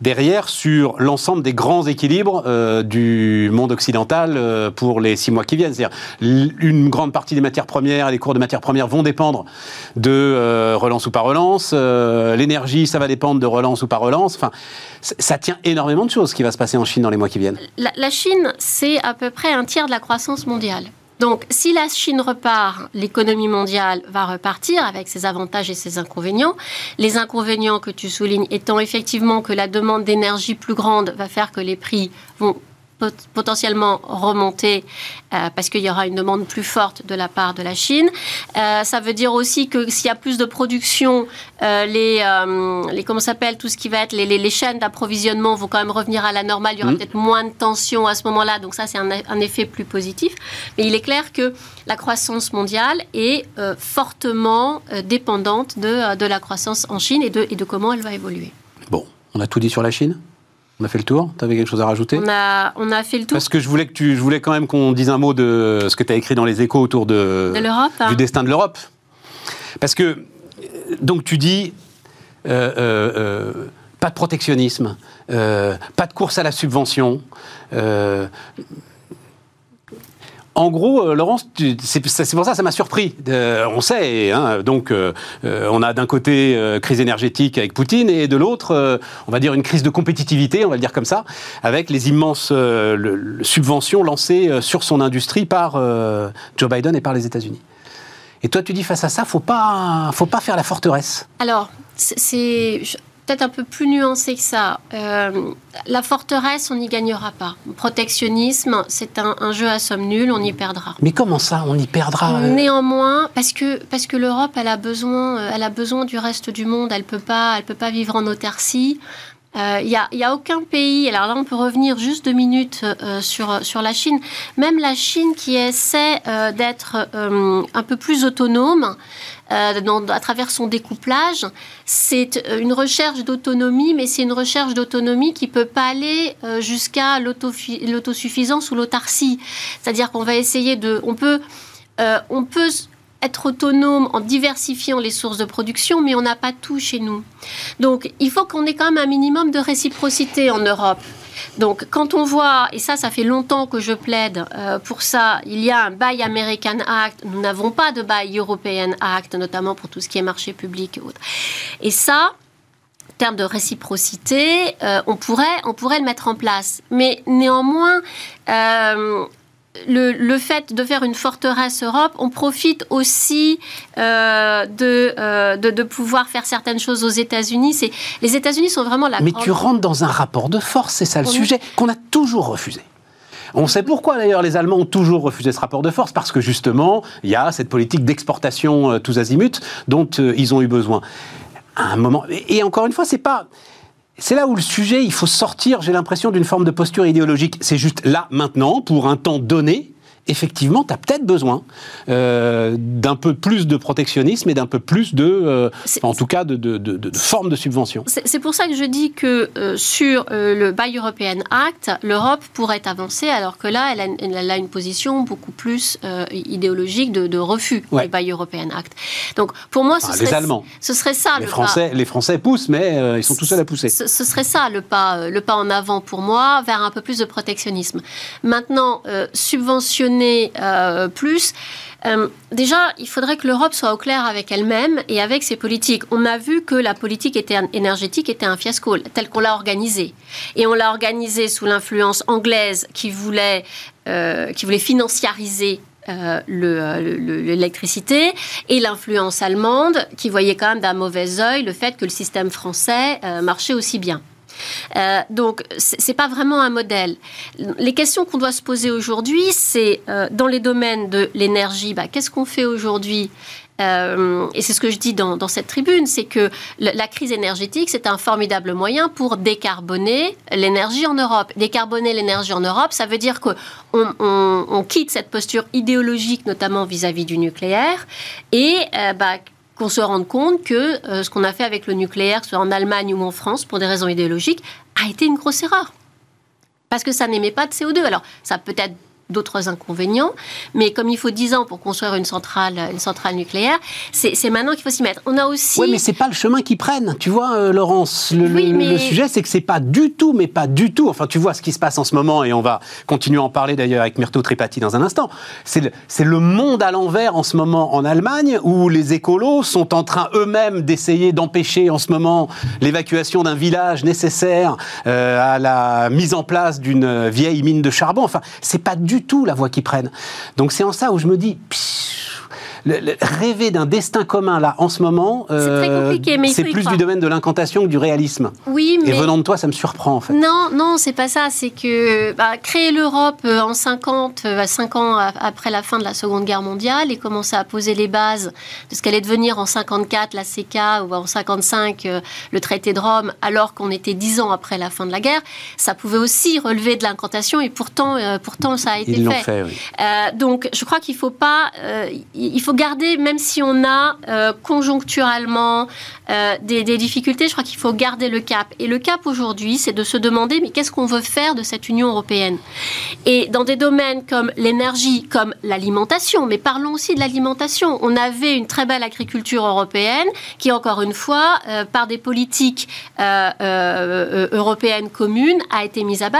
derrière sur l'ensemble des grands équilibres euh, du monde occidental euh, pour les six mois qui viennent. C'est-à-dire une grande partie des matières premières, les cours de matières premières vont dépendre de euh, relance ou pas relance. L'énergie, ça va dépendre de relance ou pas relance. Enfin, ça tient énormément de choses qui va se passer en Chine dans les mois qui viennent. La Chine, c'est à peu près un tiers de la croissance mondiale. Donc, si la Chine repart, l'économie mondiale va repartir avec ses avantages et ses inconvénients. Les inconvénients que tu soulignes étant effectivement que la demande d'énergie plus grande va faire que les prix vont potentiellement remonter euh, parce qu'il y aura une demande plus forte de la part de la Chine. Euh, ça veut dire aussi que s'il y a plus de production, euh, les, les comment s'appelle tout ce qui va être les, les, chaînes d'approvisionnement vont quand même revenir à la normale. Il y aura mmh. peut-être moins de tension à ce moment-là. Donc ça, c'est un, un, effet plus positif. Mais il est clair que la croissance mondiale est fortement dépendante de, de la croissance en Chine et de, et de comment elle va évoluer. Bon, on a tout dit sur la Chine? On a fait le tour Tu avais quelque chose à rajouter on a, on a fait le tour. Parce que je voulais, que tu, je voulais quand même qu'on dise un mot de ce que tu as écrit dans les échos autour de, hein. du destin de l'Europe. Parce que, donc tu dis, euh, euh, euh, pas de protectionnisme, pas de course à la subvention, en gros, euh, Laurence, c'est pour ça que ça m'a surpris. on sait, hein, donc euh, euh, on a d'un côté crise énergétique avec Poutine et de l'autre, on va dire une crise de compétitivité, on va le dire comme ça, avec les immenses subventions lancées sur son industrie par Joe Biden et par les États-Unis. Et toi, tu dis face à ça, faut pas, faut pas faire la forteresse. Alors, c'est peut-être un peu plus nuancé que ça. Euh, la forteresse, on n'y gagnera pas. Protectionnisme, c'est un, jeu à somme nulle, on y perdra. Mais comment ça, on y perdra euh? Néanmoins, parce que, parce que l'Europe, elle, a besoin, euh, elle a besoin du reste du monde, elle ne peut, pas, elle peut pas vivre en autarcie. Il n'y a, aucun pays, alors là on peut revenir juste deux minutes sur, sur la Chine, même la Chine qui essaie d'être un peu plus autonome, euh, à travers son découplage. C'est euh, une recherche d'autonomie, mais c'est une recherche d'autonomie qui peut pas aller euh, jusqu'à l'autosuffisance ou l'autarcie. C'est-à-dire qu'on va essayer de, on peut, on peut être autonome en diversifiant les sources de production, mais on n'a pas tout chez nous. Donc, il faut qu'on ait quand même un minimum de réciprocité en Europe. Donc, quand on voit, et ça, ça fait longtemps que je plaide euh, pour ça, il y a un Buy American Act, nous n'avons pas de Buy European Act, notamment pour tout ce qui est marché public et autres. Et ça, en termes de réciprocité, euh, on, pourrait, on pourrait le mettre en place. Mais néanmoins, euh, le, fait de faire une forteresse Europe, on profite aussi euh, euh, de, de, pouvoir faire certaines choses aux États-Unis. C'est les États-Unis sont vraiment la. Mais tu rentres dans un rapport de force, c'est ça le sujet qu'on a toujours refusé. On sait pourquoi d'ailleurs les Allemands ont toujours refusé ce rapport de force, parce que justement, il y a cette politique d'exportation euh, tous azimuts dont ils ont eu besoin. À un moment, et encore une fois, c'est pas c'est là où le sujet, il faut sortir, j'ai l'impression, d'une forme de posture idéologique. C'est juste là, maintenant, pour un temps donné, effectivement, tu as peut-être besoin euh, d'un peu plus de protectionnisme et d'un peu plus de, euh, en tout cas, de, de, de, forme de subvention. C'est pour ça que je dis que euh, sur le Buy European Act, l'Europe pourrait avancer, alors que là, elle a, elle a une position beaucoup plus idéologique de, refus du Buy European Act. Donc, pour moi, ce, ah, serait, les Allemands. ce serait ça les Français, Les Français poussent, mais ils sont tous seuls à pousser. Ce, ce, serait ça le pas, le pas en avant pour moi vers un peu plus de protectionnisme. Maintenant, subventionner euh, plus. Euh, déjà, il faudrait que l'Europe soit au clair avec elle-même et avec ses politiques. On a vu que la politique était, énergétique était un fiasco, tel qu'on l'a organisé. Et on l'a organisé sous l'influence anglaise qui voulait, euh, qui voulait financiariser l'électricité et l'influence allemande qui voyait quand même d'un mauvais œil le fait que le système français marchait aussi bien. Euh, donc, c'est pas vraiment un modèle. Les questions qu'on doit se poser aujourd'hui, c'est euh, dans les domaines de l'énergie, bah, qu'est-ce qu'on fait aujourd'hui euh, et c'est ce que je dis dans, cette tribune, c'est que la, crise énergétique, c'est un formidable moyen pour décarboner l'énergie en Europe. Décarboner l'énergie en Europe, ça veut dire qu'on on, quitte cette posture idéologique, notamment vis-à-vis du nucléaire, et bah, qu'on se rende compte que euh, ce qu'on a fait avec le nucléaire, soit en Allemagne ou en France, pour des raisons idéologiques, a été une grosse erreur. Parce que ça n'émet pas de CO2. Alors, ça peut être d'autres inconvénients. Mais comme il faut 10 ans pour construire une centrale, une centrale nucléaire, c'est maintenant qu'il faut s'y mettre. On a aussi. Oui, mais c'est pas le chemin qu'ils prennent. Tu vois, euh, Laurence, le, le, sujet, c'est que c'est pas du tout, mais pas du tout. Enfin, tu vois ce qui se passe en ce moment, et on va continuer à en parler d'ailleurs avec Myrto Tripati dans un instant. C'est le, le monde à l'envers en ce moment en Allemagne, où les écolos sont en train eux-mêmes d'essayer d'empêcher en ce moment l'évacuation d'un village nécessaire euh, à la mise en place d'une vieille mine de charbon. Enfin, c'est pas du tout la voie qu'ils prennent. Donc c'est en ça où je me dis, rêver d'un destin commun là en ce moment, euh, c'est plus du domaine de l'incantation que du réalisme. Oui, mais et venant de toi, ça me surprend en fait. Non, non, c'est pas ça. C'est que bah, créer l'Europe euh, en 50, 5 euh, ans après la fin de la Seconde Guerre mondiale et commencer à poser les bases de ce qu'allait devenir en 54 la CK ou en 55 le traité de Rome, alors qu'on était 10 ans après la fin de la guerre, ça pouvait aussi relever de l'incantation et pourtant, pourtant ça a été Ils fait. fait oui. donc, je crois qu'il faut pas, il faut garder, même si on a euh, conjoncturellement euh, des, difficultés, je crois qu'il faut garder le cap. Et le cap aujourd'hui, c'est de se demander, mais qu'est-ce qu'on veut faire de cette Union européenne? Et dans des domaines comme l'énergie, comme l'alimentation, mais parlons aussi de l'alimentation. On avait une très belle agriculture européenne qui, encore une fois, euh, par des politiques européennes communes, a été mise à,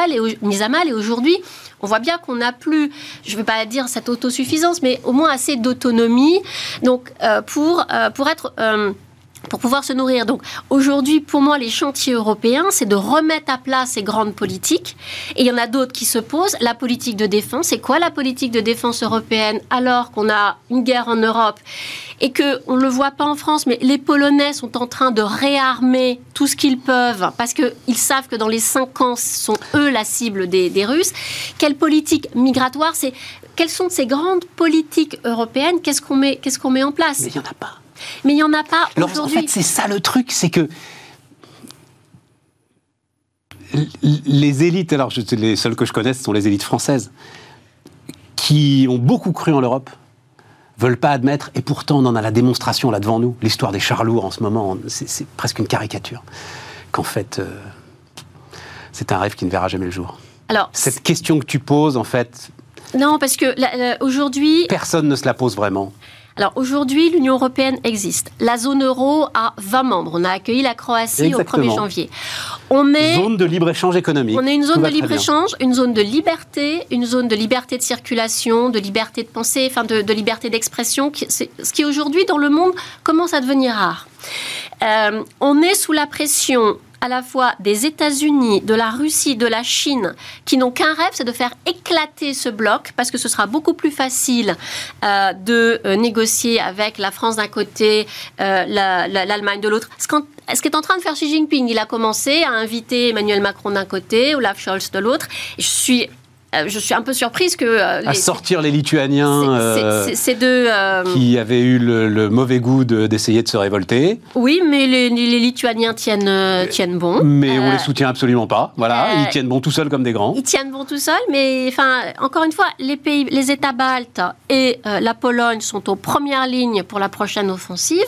mise à mal. Et aujourd'hui, on voit bien qu'on n'a plus, je ne vais pas dire cette autosuffisance, mais au moins assez d'autonomie donc, euh, pour, euh, pour être... Pour pouvoir se nourrir. Donc aujourd'hui, pour moi, les chantiers européens, c'est de remettre à plat ces grandes politiques. Et il y en a d'autres qui se posent. La politique de défense, c'est quoi la politique de défense européenne alors qu'on a une guerre en Europe et qu'on ne le voit pas en France, mais les Polonais sont en train de réarmer tout ce qu'ils peuvent parce qu'ils savent que dans les cinq ans, ce sont eux la cible des, Russes. Quelle politique migratoire c'est Quelles sont ces grandes politiques européennes? Qu'est-ce qu'on met, qu'est-ce qu'on met en place? Mais il n'y en a pas. Mais il n'y en a pas aujourd'hui. En fait, c'est ça le truc, c'est que les élites, alors les seules que je connaisse sont les élites françaises, qui ont beaucoup cru en l'Europe, veulent pas admettre, et pourtant on en a la démonstration là devant nous, l'histoire des charlours en ce moment, c'est presque une caricature, qu'en fait, euh, c'est un rêve qui ne verra jamais le jour. Alors, Cette question que tu poses, en fait... Non, parce que aujourd'hui... Personne ne se la pose vraiment. Alors aujourd'hui, l'Union européenne existe. La zone euro a 20 membres. On a accueilli la Croatie au 1er janvier. On est zone de libre-échange économique. On est une zone de libre-échange, une zone de liberté, une zone de liberté de circulation, de liberté de pensée, enfin de, liberté d'expression, ce qui aujourd'hui dans le monde commence à devenir rare. Euh, on est sous la pression à la fois des États-Unis, de la Russie, de la Chine, qui n'ont qu'un rêve, c'est de faire éclater ce bloc, parce que ce sera beaucoup plus facile euh, de euh, négocier avec la France d'un côté, l'Allemagne de l'autre. Ce, qu'est en train de faire Xi Jinping, il a commencé à inviter Emmanuel Macron d'un côté, Olaf Scholz de l'autre. Je suis je suis un peu surprise que... Euh, à sortir les Lituaniens c'est, deux, euh, qui avaient eu le, mauvais goût d'essayer de se révolter. Oui, mais les, Lituaniens tiennent, tiennent bon. Mais on les soutient absolument pas. Voilà, ils tiennent bon tout seuls comme des grands. Ils tiennent bon tout seuls, mais enfin, encore une fois, les pays, les États baltes et la Pologne sont aux premières lignes pour la prochaine offensive.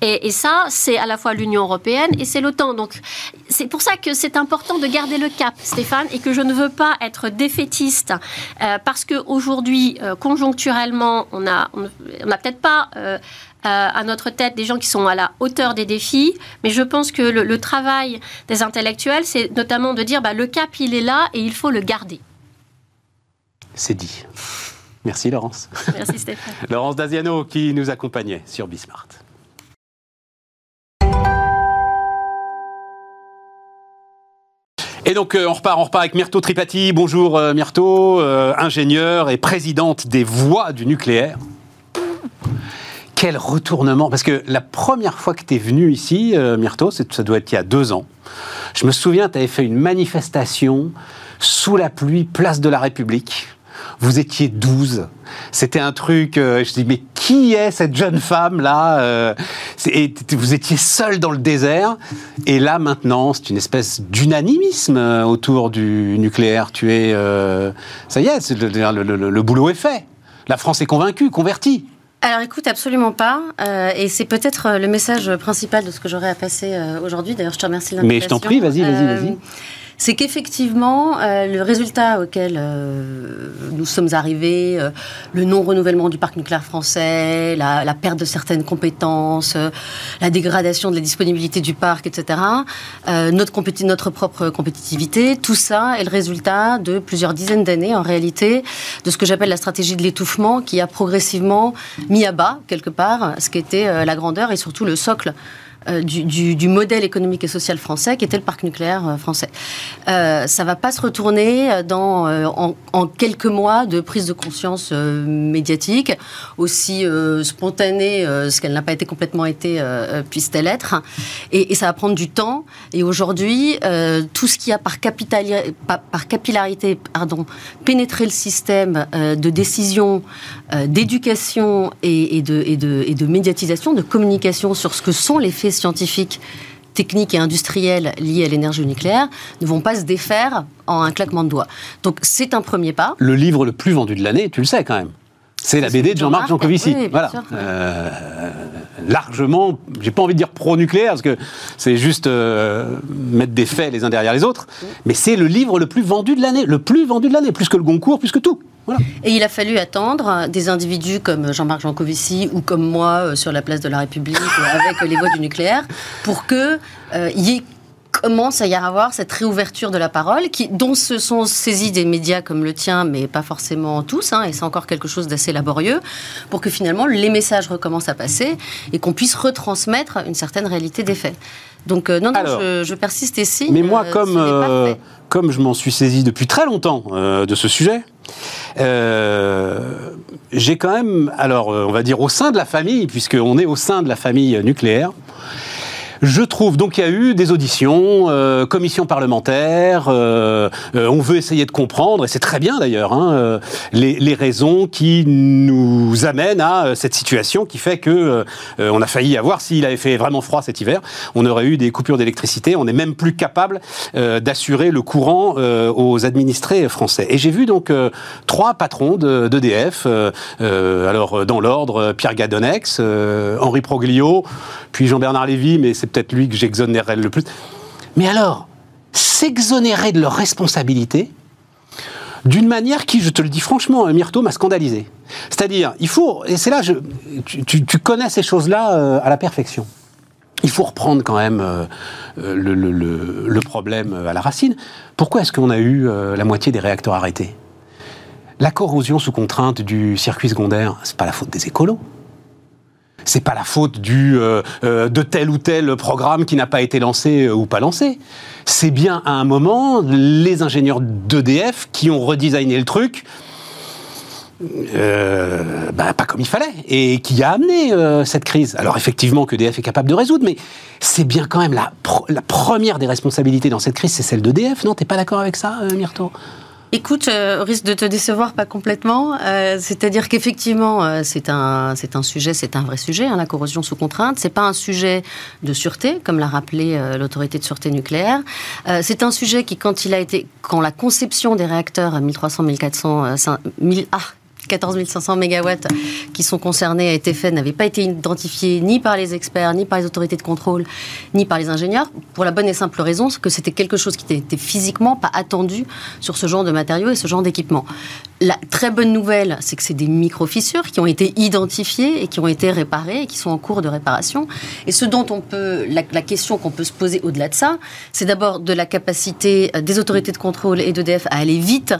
Et, et ça, c'est à la fois l'Union européenne et c'est l'OTAN. Donc, c'est pour ça que c'est important de garder le cap, Stéphane, et que je ne veux pas être défaitiste euh, parce qu'aujourd'hui, euh, conjoncturellement, on n'a on, peut-être pas euh, à notre tête des gens qui sont à la hauteur des défis, mais je pense que le, travail des intellectuels, c'est notamment de dire bah, le cap, il est là et il faut le garder. C'est dit. Merci Laurence. Merci Stéphane. Laurence Daziano qui nous accompagnait sur Bismart. Et donc euh, on repart, on repart avec Myrto Tripati. Bonjour euh, Myrto, euh, ingénieure et présidente des Voix du nucléaire. Quel retournement Parce que la première fois que tu es venu ici, Myrto, ça doit être il y a deux ans. Je me souviens, tu avais fait une manifestation sous la pluie, place de la République. Vous étiez 12. C'était un truc, je dis, mais qui est cette jeune femme là euh, Vous étiez seul dans le désert, et là maintenant, c'est une espèce d'unanimisme euh, autour du nucléaire. Tu es, euh, ça y est, le, boulot est fait. La France est convaincue, convertie. Alors écoute, absolument pas. et c'est peut-être le message principal de ce que j'aurais à passer aujourd'hui. D'ailleurs, je te remercie de Mais je t'en prie, vas-y, vas-y, vas-y c'est qu'effectivement, euh, le résultat auquel euh, nous sommes arrivés, euh, le non-renouvellement du parc nucléaire français, la, perte de certaines compétences, la dégradation de la disponibilité du parc, etc., notre, notre propre compétitivité, tout ça est le résultat de plusieurs dizaines d'années, en réalité, de ce que j'appelle la stratégie de l'étouffement, qui a progressivement mis à bas, quelque part, ce qui était la grandeur et surtout le socle euh, du, modèle économique et social français qui était le parc nucléaire euh, français. Euh, ça va pas se retourner dans, en, quelques mois de prise de conscience médiatique, aussi spontanée, ce qu'elle n'a pas été complètement été, puisse-t-elle être. Et, ça va prendre du temps. Et aujourd'hui, tout ce qui a par, par, capillarité pardon, pénétré le système de décision, d'éducation et, de, et, de, et de médiatisation, de communication sur ce que sont les faits scientifiques techniques et industriels liés à l'énergie nucléaire ne vont pas se défaire en un claquement de doigts. Donc c'est un premier pas. Le livre le plus vendu de l'année, tu le sais quand même. C'est la BD de Jean-Marc Jancovici. voilà. Euh, largement, j'ai pas envie de dire pro-nucléaire, parce que c'est juste euh, mettre des faits les uns derrière les autres, mais c'est le livre le plus vendu de l'année, le plus vendu de l'année, plus que le Goncourt, plus que tout. Et il a fallu attendre des individus comme Jean-Marc Jancovici ou comme moi euh, sur la place de la République avec les voix du nucléaire pour que euh, y ait commence à y avoir cette réouverture de la parole, qui, dont se sont saisis des médias comme le tien, mais pas forcément tous, hein, et c'est encore quelque chose d'assez laborieux, pour que finalement les messages recommencent à passer et qu'on puisse retransmettre une certaine réalité des faits. Donc euh, non, non, je, persiste ici. Mais moi, comme, comme je m'en suis saisi depuis très longtemps de ce sujet, euh, j'ai quand même, alors euh, on va dire au sein de la famille, puisqu'on est au sein de la famille nucléaire, je trouve donc il y a eu des auditions, euh, commission parlementaire. Euh, euh, on veut essayer de comprendre, et c'est très bien d'ailleurs, hein, euh, les, les, raisons qui nous amènent à cette situation qui fait que on a failli avoir, s'il avait fait vraiment froid cet hiver, on aurait eu des coupures d'électricité. On n'est même plus capable d'assurer le courant aux administrés français. Et j'ai vu donc trois patrons d'EDF. alors dans l'ordre, Pierre Gadonex, Henri Proglio, puis Jean-Bernard Lévy, mais c'est peut-être lui que j'exonérerais le plus. Mais alors, s'exonérer de leurs responsabilités d'une manière qui, je te le dis franchement, euh, Myrto m'a scandalisé. C'est-à-dire, il faut, et c'est là, tu, connais ces choses-là euh, à la perfection. Il faut reprendre quand même euh, le, le, problème à la racine. Pourquoi est-ce qu'on a eu la moitié des réacteurs arrêtés? La corrosion sous contrainte du circuit secondaire, c'est pas la faute des écolos c'est pas la faute euh, euh, de tel ou tel programme qui n'a pas été lancé euh, ou pas lancé. C'est bien à un moment les ingénieurs d'EDF qui ont redesigné le truc. Bah, pas comme il fallait, et qui a amené cette crise. Alors effectivement qu'EDF est capable de résoudre, mais c'est bien quand même la, première des responsabilités dans cette crise, c'est celle d'EDF, non? T'es pas d'accord avec ça, Myrto? Écoute, euh, risque de te décevoir pas complètement. Euh, c'est-à-dire qu'effectivement, euh, c'est un c'est un sujet, c'est un vrai sujet, hein, la corrosion sous contrainte. C'est pas un sujet de sûreté, comme l'a rappelé euh, l'autorité de sûreté nucléaire. c'est un sujet qui, quand il a été, quand la conception des réacteurs à 1300, 1400, 1000, ah, 14 500 mégawatts qui sont concernés a été fait n'avait pas été identifié ni par les experts, ni par les autorités de contrôle, ni par les ingénieurs, pour la bonne et simple raison que c'était quelque chose qui n'était physiquement pas attendu sur ce genre de matériaux et ce genre d'équipement. La très bonne nouvelle, c'est que c'est des micro-fissures qui ont été identifiées et qui ont été réparées et qui sont en cours de réparation. Et ce dont on peut, la, la question qu'on peut se poser au-delà de ça, c'est d'abord de la capacité des autorités de contrôle et d'EDF à aller vite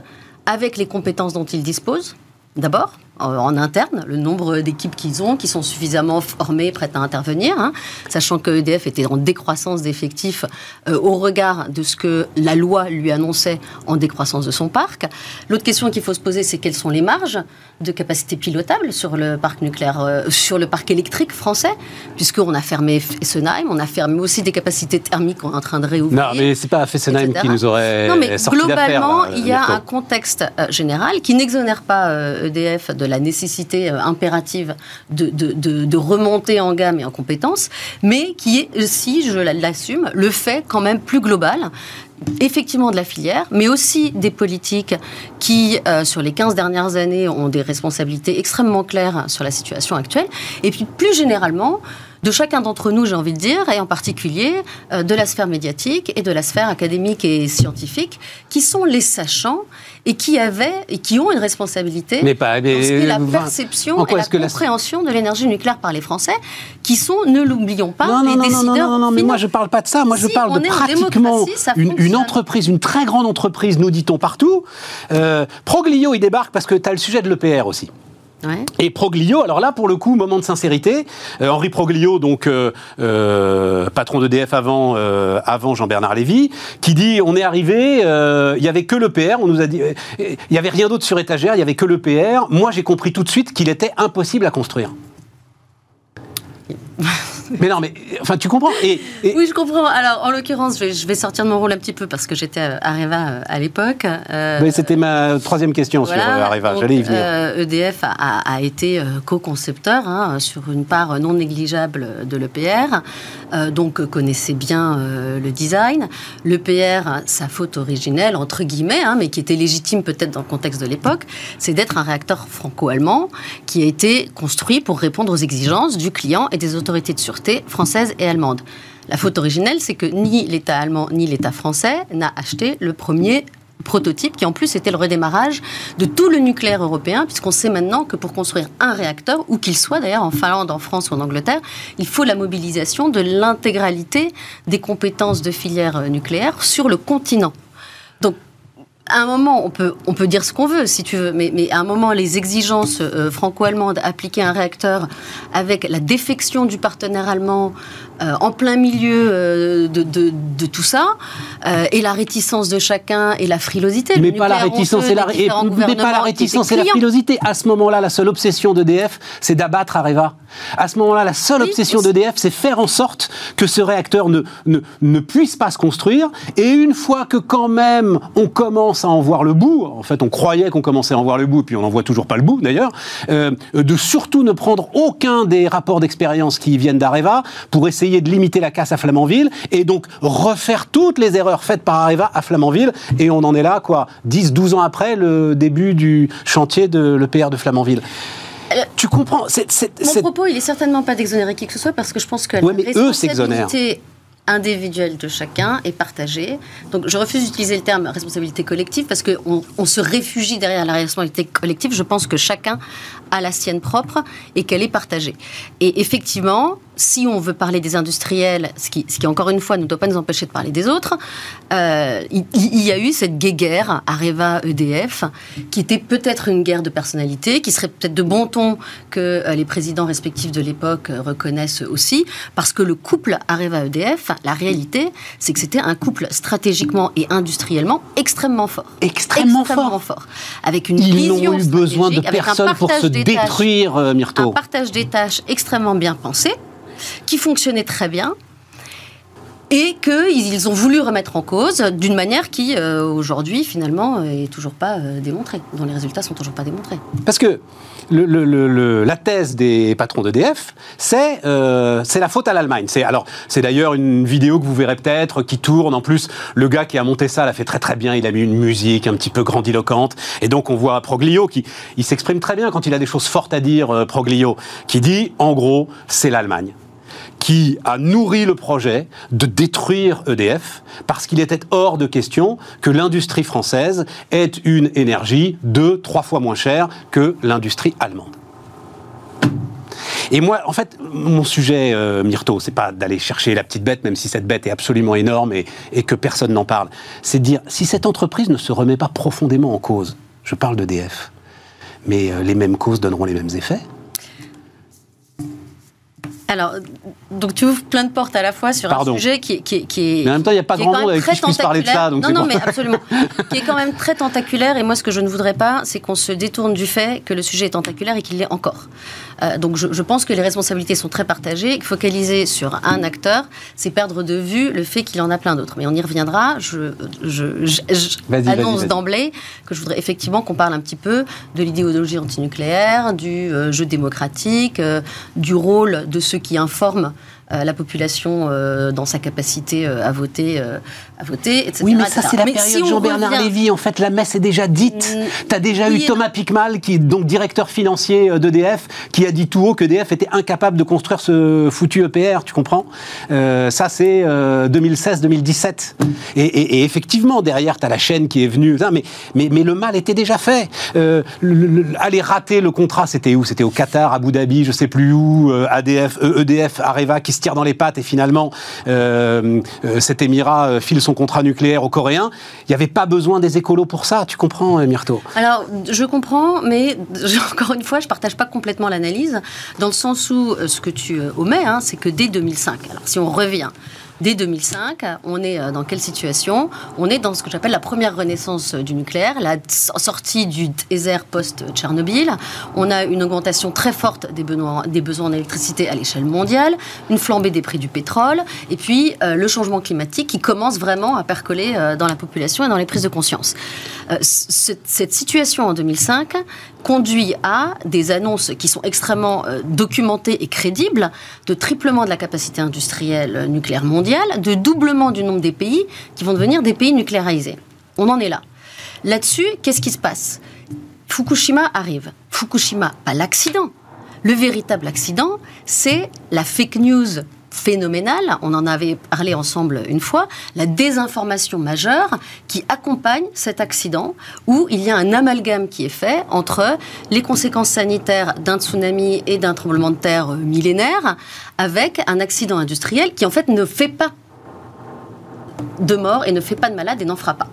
avec les compétences dont ils disposent d'abord, en interne, le nombre d'équipes qu'ils ont, qui sont suffisamment formées, prêtes à intervenir, hein, sachant que EDF était en décroissance d'effectifs euh, au regard de ce que la loi lui annonçait en décroissance de son parc. L'autre question qu'il faut se poser, c'est quelles sont les marges de capacité pilotable sur le parc nucléaire, euh, sur le parc électrique français, puisqu'on a fermé Fessenheim, on a fermé aussi des capacités thermiques qu'on est en train de réouvrir. Non, mais c'est pas Fessenheim qui nous aurait Non, mais globalement, il y a un contexte euh, général qui n'exonère pas EDF e de la nécessité euh, impérative de, remonter en gamme et en compétences, mais qui est aussi, je l'assume, le fait quand même plus global effectivement de la filière, mais aussi des politiques qui, euh, sur les 15 dernières années, ont des responsabilités extrêmement claires sur la situation actuelle, et puis plus généralement, de chacun d'entre nous, j'ai envie de dire, et en particulier euh, de la sphère médiatique et de la sphère académique et scientifique, qui sont les sachants et qui avaient et qui ont une responsabilité mais pas, mais, la perception et la compréhension de l'énergie nucléaire par les Français, qui sont, ne l'oublions pas, non, les non, décideurs. Non, non, non, mais moi je parle pas de ça. Moi je parle de pratiquement une, entreprise, une très grande entreprise, nous dit-on partout. Euh, Proglio, il débarque parce que tu as le sujet de l'EPR aussi. Et Proglio, alors là, pour le coup, moment de sincérité, Henri Proglio, donc patron d'EDF avant, avant Jean-Bernard Lévy, qui dit on est arrivé, il n'y avait que le PR, on nous a dit, il n'y avait rien d'autre sur étagère, il n'y avait que le PR. Moi, j'ai compris tout de suite qu'il était impossible à construire. Mais non, mais enfin, tu comprends et, Oui, je comprends. Alors, en l'occurrence, je vais, sortir de mon rôle un petit peu parce que j'étais à Areva euh, à l'époque. Euh, c'était ma troisième question sur euh, Areva. J'allais y venir. EDF e a, été co-concepteur hein, sur une part non négligeable de l'EPR, donc connaissait bien le design. L'EPR, sa faute originelle entre guillemets, hein, mais qui était légitime peut-être dans le contexte de l'époque, c'est d'être un réacteur franco-allemand qui a été construit pour répondre aux exigences du client et des autorités de sûreté française et allemande. La faute originelle, c'est que ni l'État allemand ni l'État français n'a acheté le premier prototype qui en plus était le redémarrage de tout le nucléaire européen puisqu'on sait maintenant que pour construire un réacteur où qu'il soit d'ailleurs en Finlande, en France ou en Angleterre, il faut la mobilisation de l'intégralité des compétences de filière nucléaire sur le continent. Donc à un moment, on peut, on peut dire ce qu'on veut, si tu veux, mais, mais à un moment, les exigences euh, franco-allemandes appliquées à un réacteur avec la défection du partenaire allemand euh, en plein milieu euh, de, de, tout ça, et la réticence de chacun et la frilosité. Mais pas la réticence et la, mais pas la réticence et la frilosité. À ce moment-là, la seule obsession d'EDF, c'est d'abattre Areva. À ce moment-là, la seule obsession d'EDF, c'est faire en sorte que ce réacteur ne, ne, ne puisse pas se construire. Et une fois que quand même on commence à en voir le bout, en fait on croyait qu'on commençait à en voir le bout, puis on n'en voit toujours pas le bout d'ailleurs, euh, de surtout ne prendre aucun des rapports d'expérience qui viennent d'Areva pour essayer de limiter la casse à Flamanville et donc refaire toutes les erreurs faites par Areva à Flamanville. Et on en est là, quoi, 10-12 ans après le début du chantier de l'EPR de Flamanville. Euh, tu comprends Mon propos, il est certainement pas d'exonérer qui que ce soit parce que je pense que la mais eux individuelle de chacun est partagée. Donc je refuse d'utiliser le terme responsabilité collective parce qu'on on se réfugie derrière la responsabilité collective. Je pense que chacun a la sienne propre et qu'elle est partagée. Et effectivement, si on veut parler des industriels, ce qui, ce qui encore une fois ne doit pas nous empêcher de parler des autres, euh, il, y a eu cette guéguerre Areva-EDF, qui était peut-être une guerre de personnalité, qui serait peut-être de bon ton que euh, les présidents respectifs de l'époque euh, reconnaissent aussi, parce que le couple Areva-EDF, la réalité, c'est que c'était un couple stratégiquement et industriellement extrêmement fort. Extrêmement, fort. Avec une Ils vision n'ont eu besoin de personne pour se détruire, Myrto. Un partage des tâches extrêmement bien pensé qui fonctionnait très bien et qu'ils ont voulu remettre en cause d'une manière qui, euh, aujourd'hui, finalement, est toujours pas euh, démontrée, dont les résultats sont toujours pas démontrés. Parce que la thèse des patrons d'EDF, c'est euh, la faute à l'Allemagne. C'est d'ailleurs une vidéo que vous verrez peut-être qui tourne. En plus, le gars qui a monté ça l'a fait très très bien. Il a mis une musique un petit peu grandiloquente, et donc on voit Proglio qui s'exprime très bien quand il a des choses fortes à dire. Proglio qui dit en gros c'est l'Allemagne qui a nourri le projet de détruire EDF parce qu'il était hors de question que l'industrie française ait une énergie deux, trois fois moins chère que l'industrie allemande. Et moi, en fait, mon sujet, euh, Myrto, c'est pas d'aller chercher la petite bête, même si cette bête est absolument énorme et, que personne n'en parle. C'est de dire, si cette entreprise ne se remet pas profondément en cause, je parle d'EDF, mais euh, les mêmes causes donneront les mêmes effets. Alors, donc tu ouvres plein de portes à la fois sur un sujet qui, qui, qui est. Mais en même temps, il n'y a pas grand monde avec qui je puisse parler de ça. Donc non, non, mais absolument. qui est quand même très tentaculaire. Et moi, ce que je ne voudrais pas, c'est qu'on se détourne du fait que le sujet est tentaculaire et qu'il l'est encore. Euh, donc je, pense que les responsabilités sont très partagées. Focaliser sur un acteur, c'est perdre de vue le fait qu'il en a plein d'autres. Mais on y reviendra. Je, je, annonce d'emblée que je voudrais effectivement qu'on parle un petit peu de l'idéologie antinucléaire, du euh, jeu démocratique, euh, du rôle de ceux qui informent la population euh, dans sa capacité euh, à voter, à voter, etc. Oui, mais ça, c'est la période Jean-Bernard Lévy. En fait, la messe est déjà dite. Mm. tu as déjà eu Thomas Picmal, qui est donc directeur financier d'EDF, qui a dit tout haut qu'EDF était incapable de construire ce foutu EPR, tu comprends? Ça, c'est 2016-2017. Et, effectivement, derrière, tu as la chaîne qui est venue. Mais, mais, mais le mal était déjà fait. aller rater le contrat, c'était où? C'était au Qatar, Abu Dhabi, je sais plus où, ADF, EDF, Areva, qui se tire dans les pattes et finalement cet émirat file son contrat nucléaire aux Coréens. Il n'y avait pas besoin des écolos pour ça, tu comprends, Myrto? Alors, je comprends, mais encore une fois, je ne partage pas complètement l'analyse, dans le sens où ce que tu omets, hein, c'est que dès 2005, alors si on revient Dès 2005, on est euh, dans quelle situation? On est dans ce que j'appelle la première renaissance du nucléaire, la sortie du désert post-Tchernobyl. On a une augmentation très forte des besoins, en électricité à l'échelle mondiale, une flambée des prix du pétrole, et puis euh, le changement climatique qui commence vraiment à percoler euh, dans la population et dans les prises de conscience. cette situation en 2005 conduit à des annonces qui sont extrêmement documentées et crédibles de triplement de la capacité industrielle nucléaire mondiale de doublement du nombre des pays qui vont devenir des pays nucléarisés. On en est là. Là-dessus, qu'est-ce qui se passe? Fukushima arrive. Fukushima, pas l'accident. Le véritable accident, c'est la fake news phénoménale, on en avait parlé ensemble une fois, la désinformation majeure qui accompagne cet accident où il y a un amalgame qui est fait entre les conséquences sanitaires d'un tsunami et d'un tremblement de terre millénaire avec un accident industriel qui en fait ne fait pas de morts et ne fait pas de malades et n'en fera pas.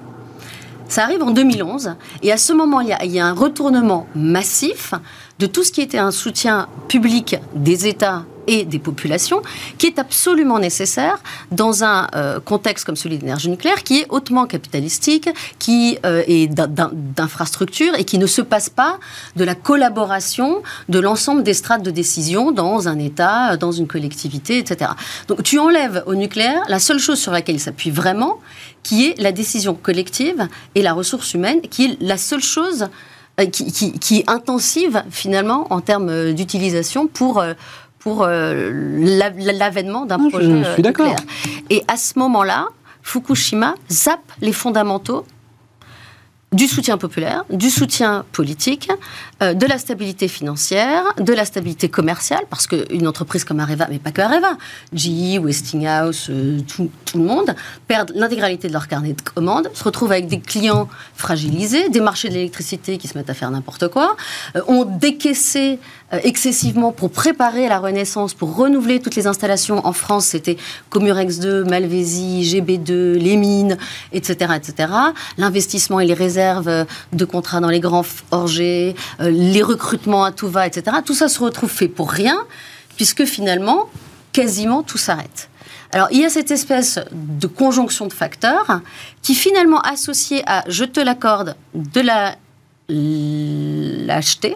Ça arrive en 2011 et à ce moment il il y a un retournement massif de tout ce qui était un soutien public des États et des populations, qui est absolument nécessaire dans un euh, contexte comme celui de l'énergie nucléaire, qui est hautement capitalistique, qui euh, est d'infrastructure et qui ne se passe pas de la collaboration de l'ensemble des strates de décision dans un État, dans une collectivité, etc. Donc tu enlèves au nucléaire la seule chose sur laquelle il s'appuie vraiment, qui est la décision collective et la ressource humaine, qui est la seule chose euh, qui, est intensive finalement en termes d'utilisation pour pour euh, l'avènement d'un ah, projet je suis nucléaire. Et à ce moment-là, Fukushima zappe les fondamentaux du soutien populaire, du soutien politique, euh, de la stabilité financière, de la stabilité commerciale, parce qu'une entreprise comme Areva, mais pas que Areva, GE, Westinghouse, euh, tout, le monde, perdent l'intégralité de leur carnet de commandes, se retrouvent avec des clients fragilisés, des marchés de l'électricité qui se mettent à faire n'importe quoi, euh, ont décaissé excessivement pour préparer la renaissance, pour renouveler toutes les installations. En France, c'était Comurex 2, Malvésie, GB2, les mines, etc. etc. L'investissement et les réserves de contrats dans les grands orgés, euh, les recrutements à tout va, etc. Tout ça se retrouve fait pour rien, puisque finalement, quasiment tout s'arrête. Alors, il y a cette espèce de conjonction de facteurs qui, finalement, associée à, je te l'accorde, de la l'acheter,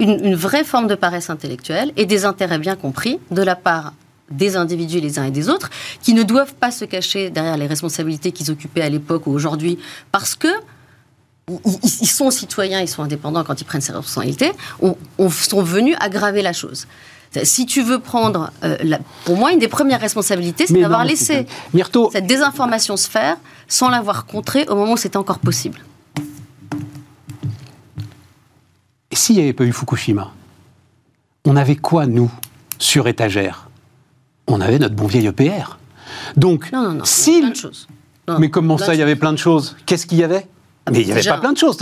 une, une, vraie forme de paresse intellectuelle et des intérêts bien compris de la part des individus les uns et des autres, qui ne doivent pas se cacher derrière les responsabilités qu'ils occupaient à l'époque ou aujourd'hui, parce que ils, sont citoyens, ils sont indépendants quand ils prennent ces responsabilités, on, sont venus aggraver la chose. Si tu veux prendre, euh, pour moi, une des premières responsabilités, c'est d'avoir laissé cette désinformation se faire sans l'avoir contrée au moment où c'était encore possible. S'il n'y avait pas eu Fukushima, on avait quoi, nous, sur étagère? On avait notre bon vieil EPR. Donc, non, non, non, si... plein de choses. mais comment ça, il y avait plein de choses Qu'est-ce qu'il y avait? Ah, mais il y avait pas plein de choses.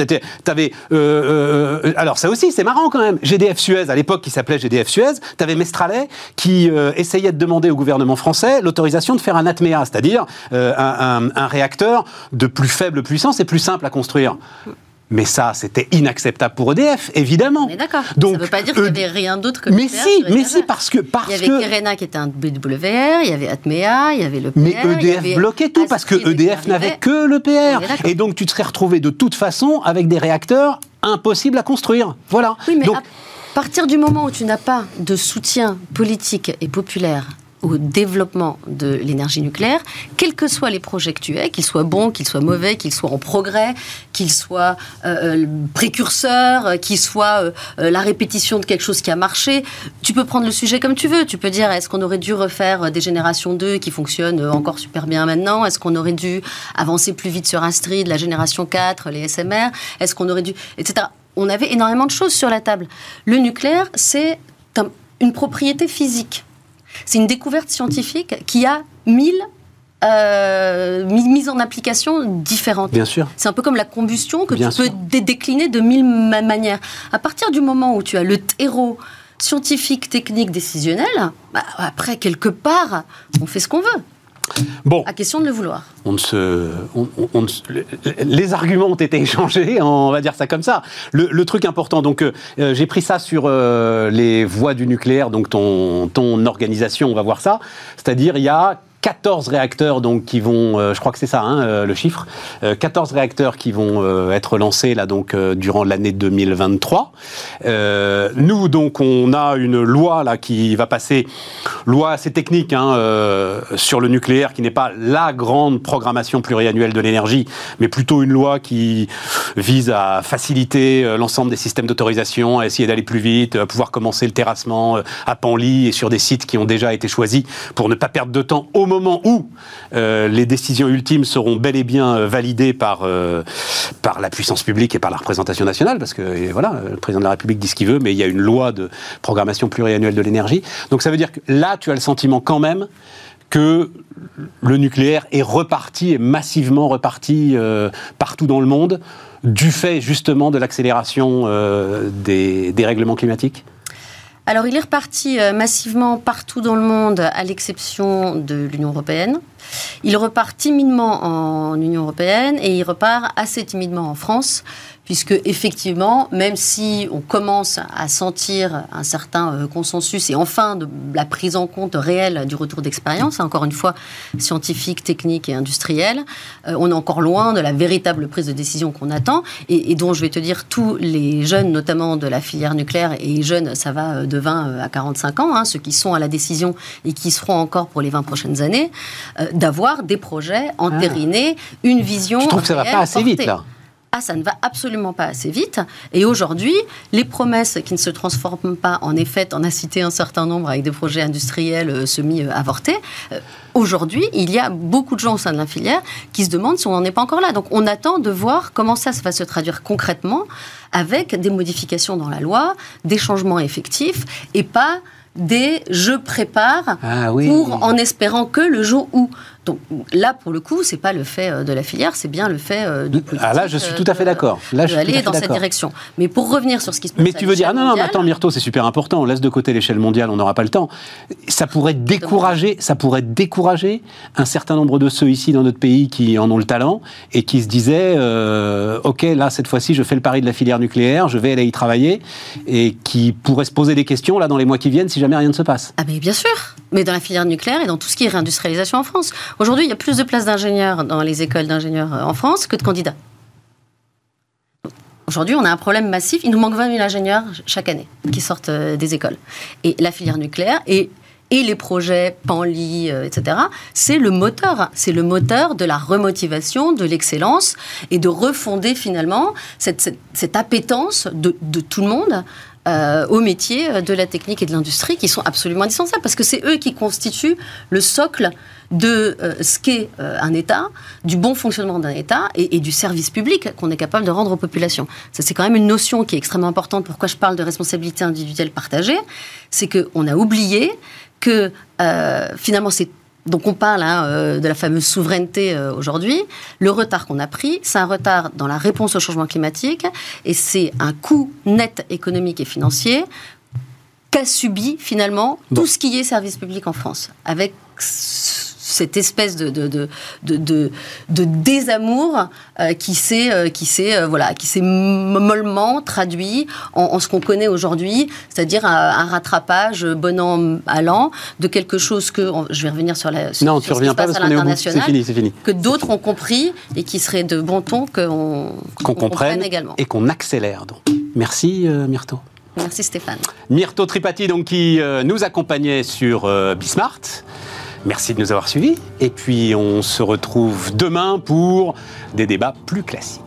Avais, euh, euh, alors ça aussi, c'est marrant quand même. GDF Suez, à l'époque qui s'appelait GDF Suez, tu avais Mestralet qui euh, essayait de demander au gouvernement français l'autorisation de faire un ATMEA, c'est-à-dire un, un, réacteur de plus faible puissance et plus simple à construire. Mais ça, c'était inacceptable pour EDF, évidemment. Mais d'accord. Donc, ça ne veut pas dire qu'il n'y avait rien d'autre que Mais si, mais si, parce que parce il y avait que... qui était un BWR, il y avait Atmea, il y avait le PR. Mais EDF bloquait tout parce que EDF n'avait que le PR. Et donc tu te serais retrouvé de toute façon avec des réacteurs impossibles à construire. Voilà. Oui, mais à partir du moment où tu n'as pas de soutien politique et populaire au développement de l'énergie nucléaire, quels que soient les projets que tu aies, qu'ils soient bons, qu'ils soient mauvais, qu'ils soient en progrès, qu'ils soient euh, euh précurseurs, euh, qu'ils soient la répétition de quelque chose qui a marché, tu peux prendre le sujet comme tu veux. Tu peux dire est-ce qu'on aurait dû refaire des générations 2 qui fonctionnent encore super bien maintenant? Est-ce qu'on aurait dû avancer plus vite sur Astrid, la génération 4, les SMR Est-ce qu'on aurait dû... etc. On avait énormément de choses sur la table. Le nucléaire, c'est une propriété physique c'est une découverte scientifique qui a mille euh, mises en application différentes. Bien sûr. C'est un peu comme la combustion que tu peux décliner de mille manières. À partir du moment où tu as le terreau scientifique, technique, décisionnel, bah, après, quelque part, on fait ce qu'on veut. Bon. À question de le vouloir. On se, les arguments ont été échangés, on va dire ça comme ça. Le, truc important, donc euh, j'ai pris ça sur euh, les voies du nucléaire, donc ton, ton organisation, on va voir ça. C'est-à-dire, il y a 14 réacteurs donc qui vont, euh, je crois que c'est ça hein, euh, le chiffre, 14 euh, réacteurs qui vont être lancés là donc durant l'année 2023. nous donc on a une loi là qui va passer, loi assez technique hein, sur le nucléaire qui n'est pas la grande programmation pluriannuelle de l'énergie, mais plutôt une loi qui vise à faciliter l'ensemble des systèmes d'autorisation, à essayer d'aller plus vite, à pouvoir commencer le terrassement à Panly et sur des sites qui ont déjà été choisis pour ne pas perdre de temps au moment où euh, les décisions ultimes seront bel et bien euh, validées par, euh, par la puissance publique et par la représentation nationale, parce que voilà, le président de la République dit ce qu'il veut, mais il y a une loi de programmation pluriannuelle de l'énergie. Donc ça veut dire que là, tu as le sentiment quand même que le nucléaire est reparti, est massivement reparti partout dans le monde, du fait justement de l'accélération des, des règlements climatiques? Alors, il est reparti euh, massivement partout dans le monde, à l'exception de l'Union européenne. Il repart timidement en Union européenne et il repart assez timidement en France, puisque effectivement, même si on commence à sentir un certain euh, consensus et enfin de la prise en compte réelle du retour d'expérience, encore une fois scientifique, technique et industrielle, euh, on est encore loin de la véritable prise de décision qu'on attend. Et, dont je vais te dire tous les jeunes, notamment de la filière nucléaire et jeunes, ça va euh, de 20 à 45 ans, hein, ceux qui sont à la décision et qui seront encore pour les 20 prochaines années, d'avoir des projets entérinés, une vision. Je trouve que ça va pas assez vite là ah, ça ne va absolument pas assez vite. Et aujourd'hui, les promesses qui ne se transforment pas en effet, on a cité un certain nombre avec des projets industriels euh, semi-avortés. Euh, aujourd'hui, il y a beaucoup de gens au sein de la filière qui se demandent si on n'en est pas encore là. Donc, on attend de voir comment ça va se traduire concrètement avec des modifications dans la loi, des changements effectifs et pas des je prépare ah pour en espérant que le jour où donc là, pour le coup, c'est pas le fait euh, de la filière, c'est bien le fait euh, de. Ah là, je suis tout à fait d'accord. Là, je aller dans cette direction. Mais pour revenir sur ce qui se passe. Mais tu veux dire, non, non, mais attends, Myrto, c'est super important. On laisse de côté l'échelle mondiale, on n'aura pas le temps. Ça pourrait décourager, ça pourrait décourager un certain nombre de ceux ici dans notre pays qui en ont le talent et qui se disaient, euh, ok, là cette fois-ci, je fais le pari de la filière nucléaire, je vais aller y travailler, et qui pourraient se poser des questions là dans les mois qui viennent si jamais rien ne se passe. Ah mais bien sûr, mais dans la filière nucléaire et dans tout ce qui est réindustrialisation en France. Aujourd'hui, il y a plus de places d'ingénieurs dans les écoles d'ingénieurs euh, en France que de candidats. Aujourd'hui, on a un problème massif. Il nous manque 20 000 ingénieurs chaque année qui sortent euh, des écoles. Et la filière nucléaire et, et les projets PANLI, euh, etc., c'est le moteur. C'est le moteur de la remotivation, de l'excellence et de refonder finalement cette, cette, appétence de, de, tout le monde euh, aux métiers de la technique et de l'industrie qui sont absolument indispensables parce que c'est eux qui constituent le socle de euh, ce qu'est euh, un État, du bon fonctionnement d'un État et, du service public qu'on est capable de rendre aux populations. Ça, c'est quand même une notion qui est extrêmement importante. Pourquoi je parle de responsabilité individuelle partagée? C'est qu'on a oublié que finalement c'est donc on parle hein, de la fameuse souveraineté aujourd'hui. Le retard qu'on a pris, c'est un retard dans la réponse au changement climatique et c'est un coût net économique et financier qu'a subi finalement tout ce qui est service public en France, avec cette espèce de, de, de, de, désamour euh, qui s'est euh, qui s'est euh, voilà qui s'est mollement traduit en, ce qu'on connaît aujourd'hui, c'est-à-dire un, rattrapage bon an à l'an de quelque chose que je vais revenir sur la sur, non tu reviens pas parce qu'on est c'est fini c'est fini. que d'autres ont compris et qui serait de bon ton qu'on qu'on comprenne également. et qu'on accélère donc. Merci Myrto. Merci Stéphane. Myrto Tripati, donc, qui nous accompagnait sur Bismart. Merci de nous avoir suivis. Et puis, on se retrouve demain pour des débats plus classiques.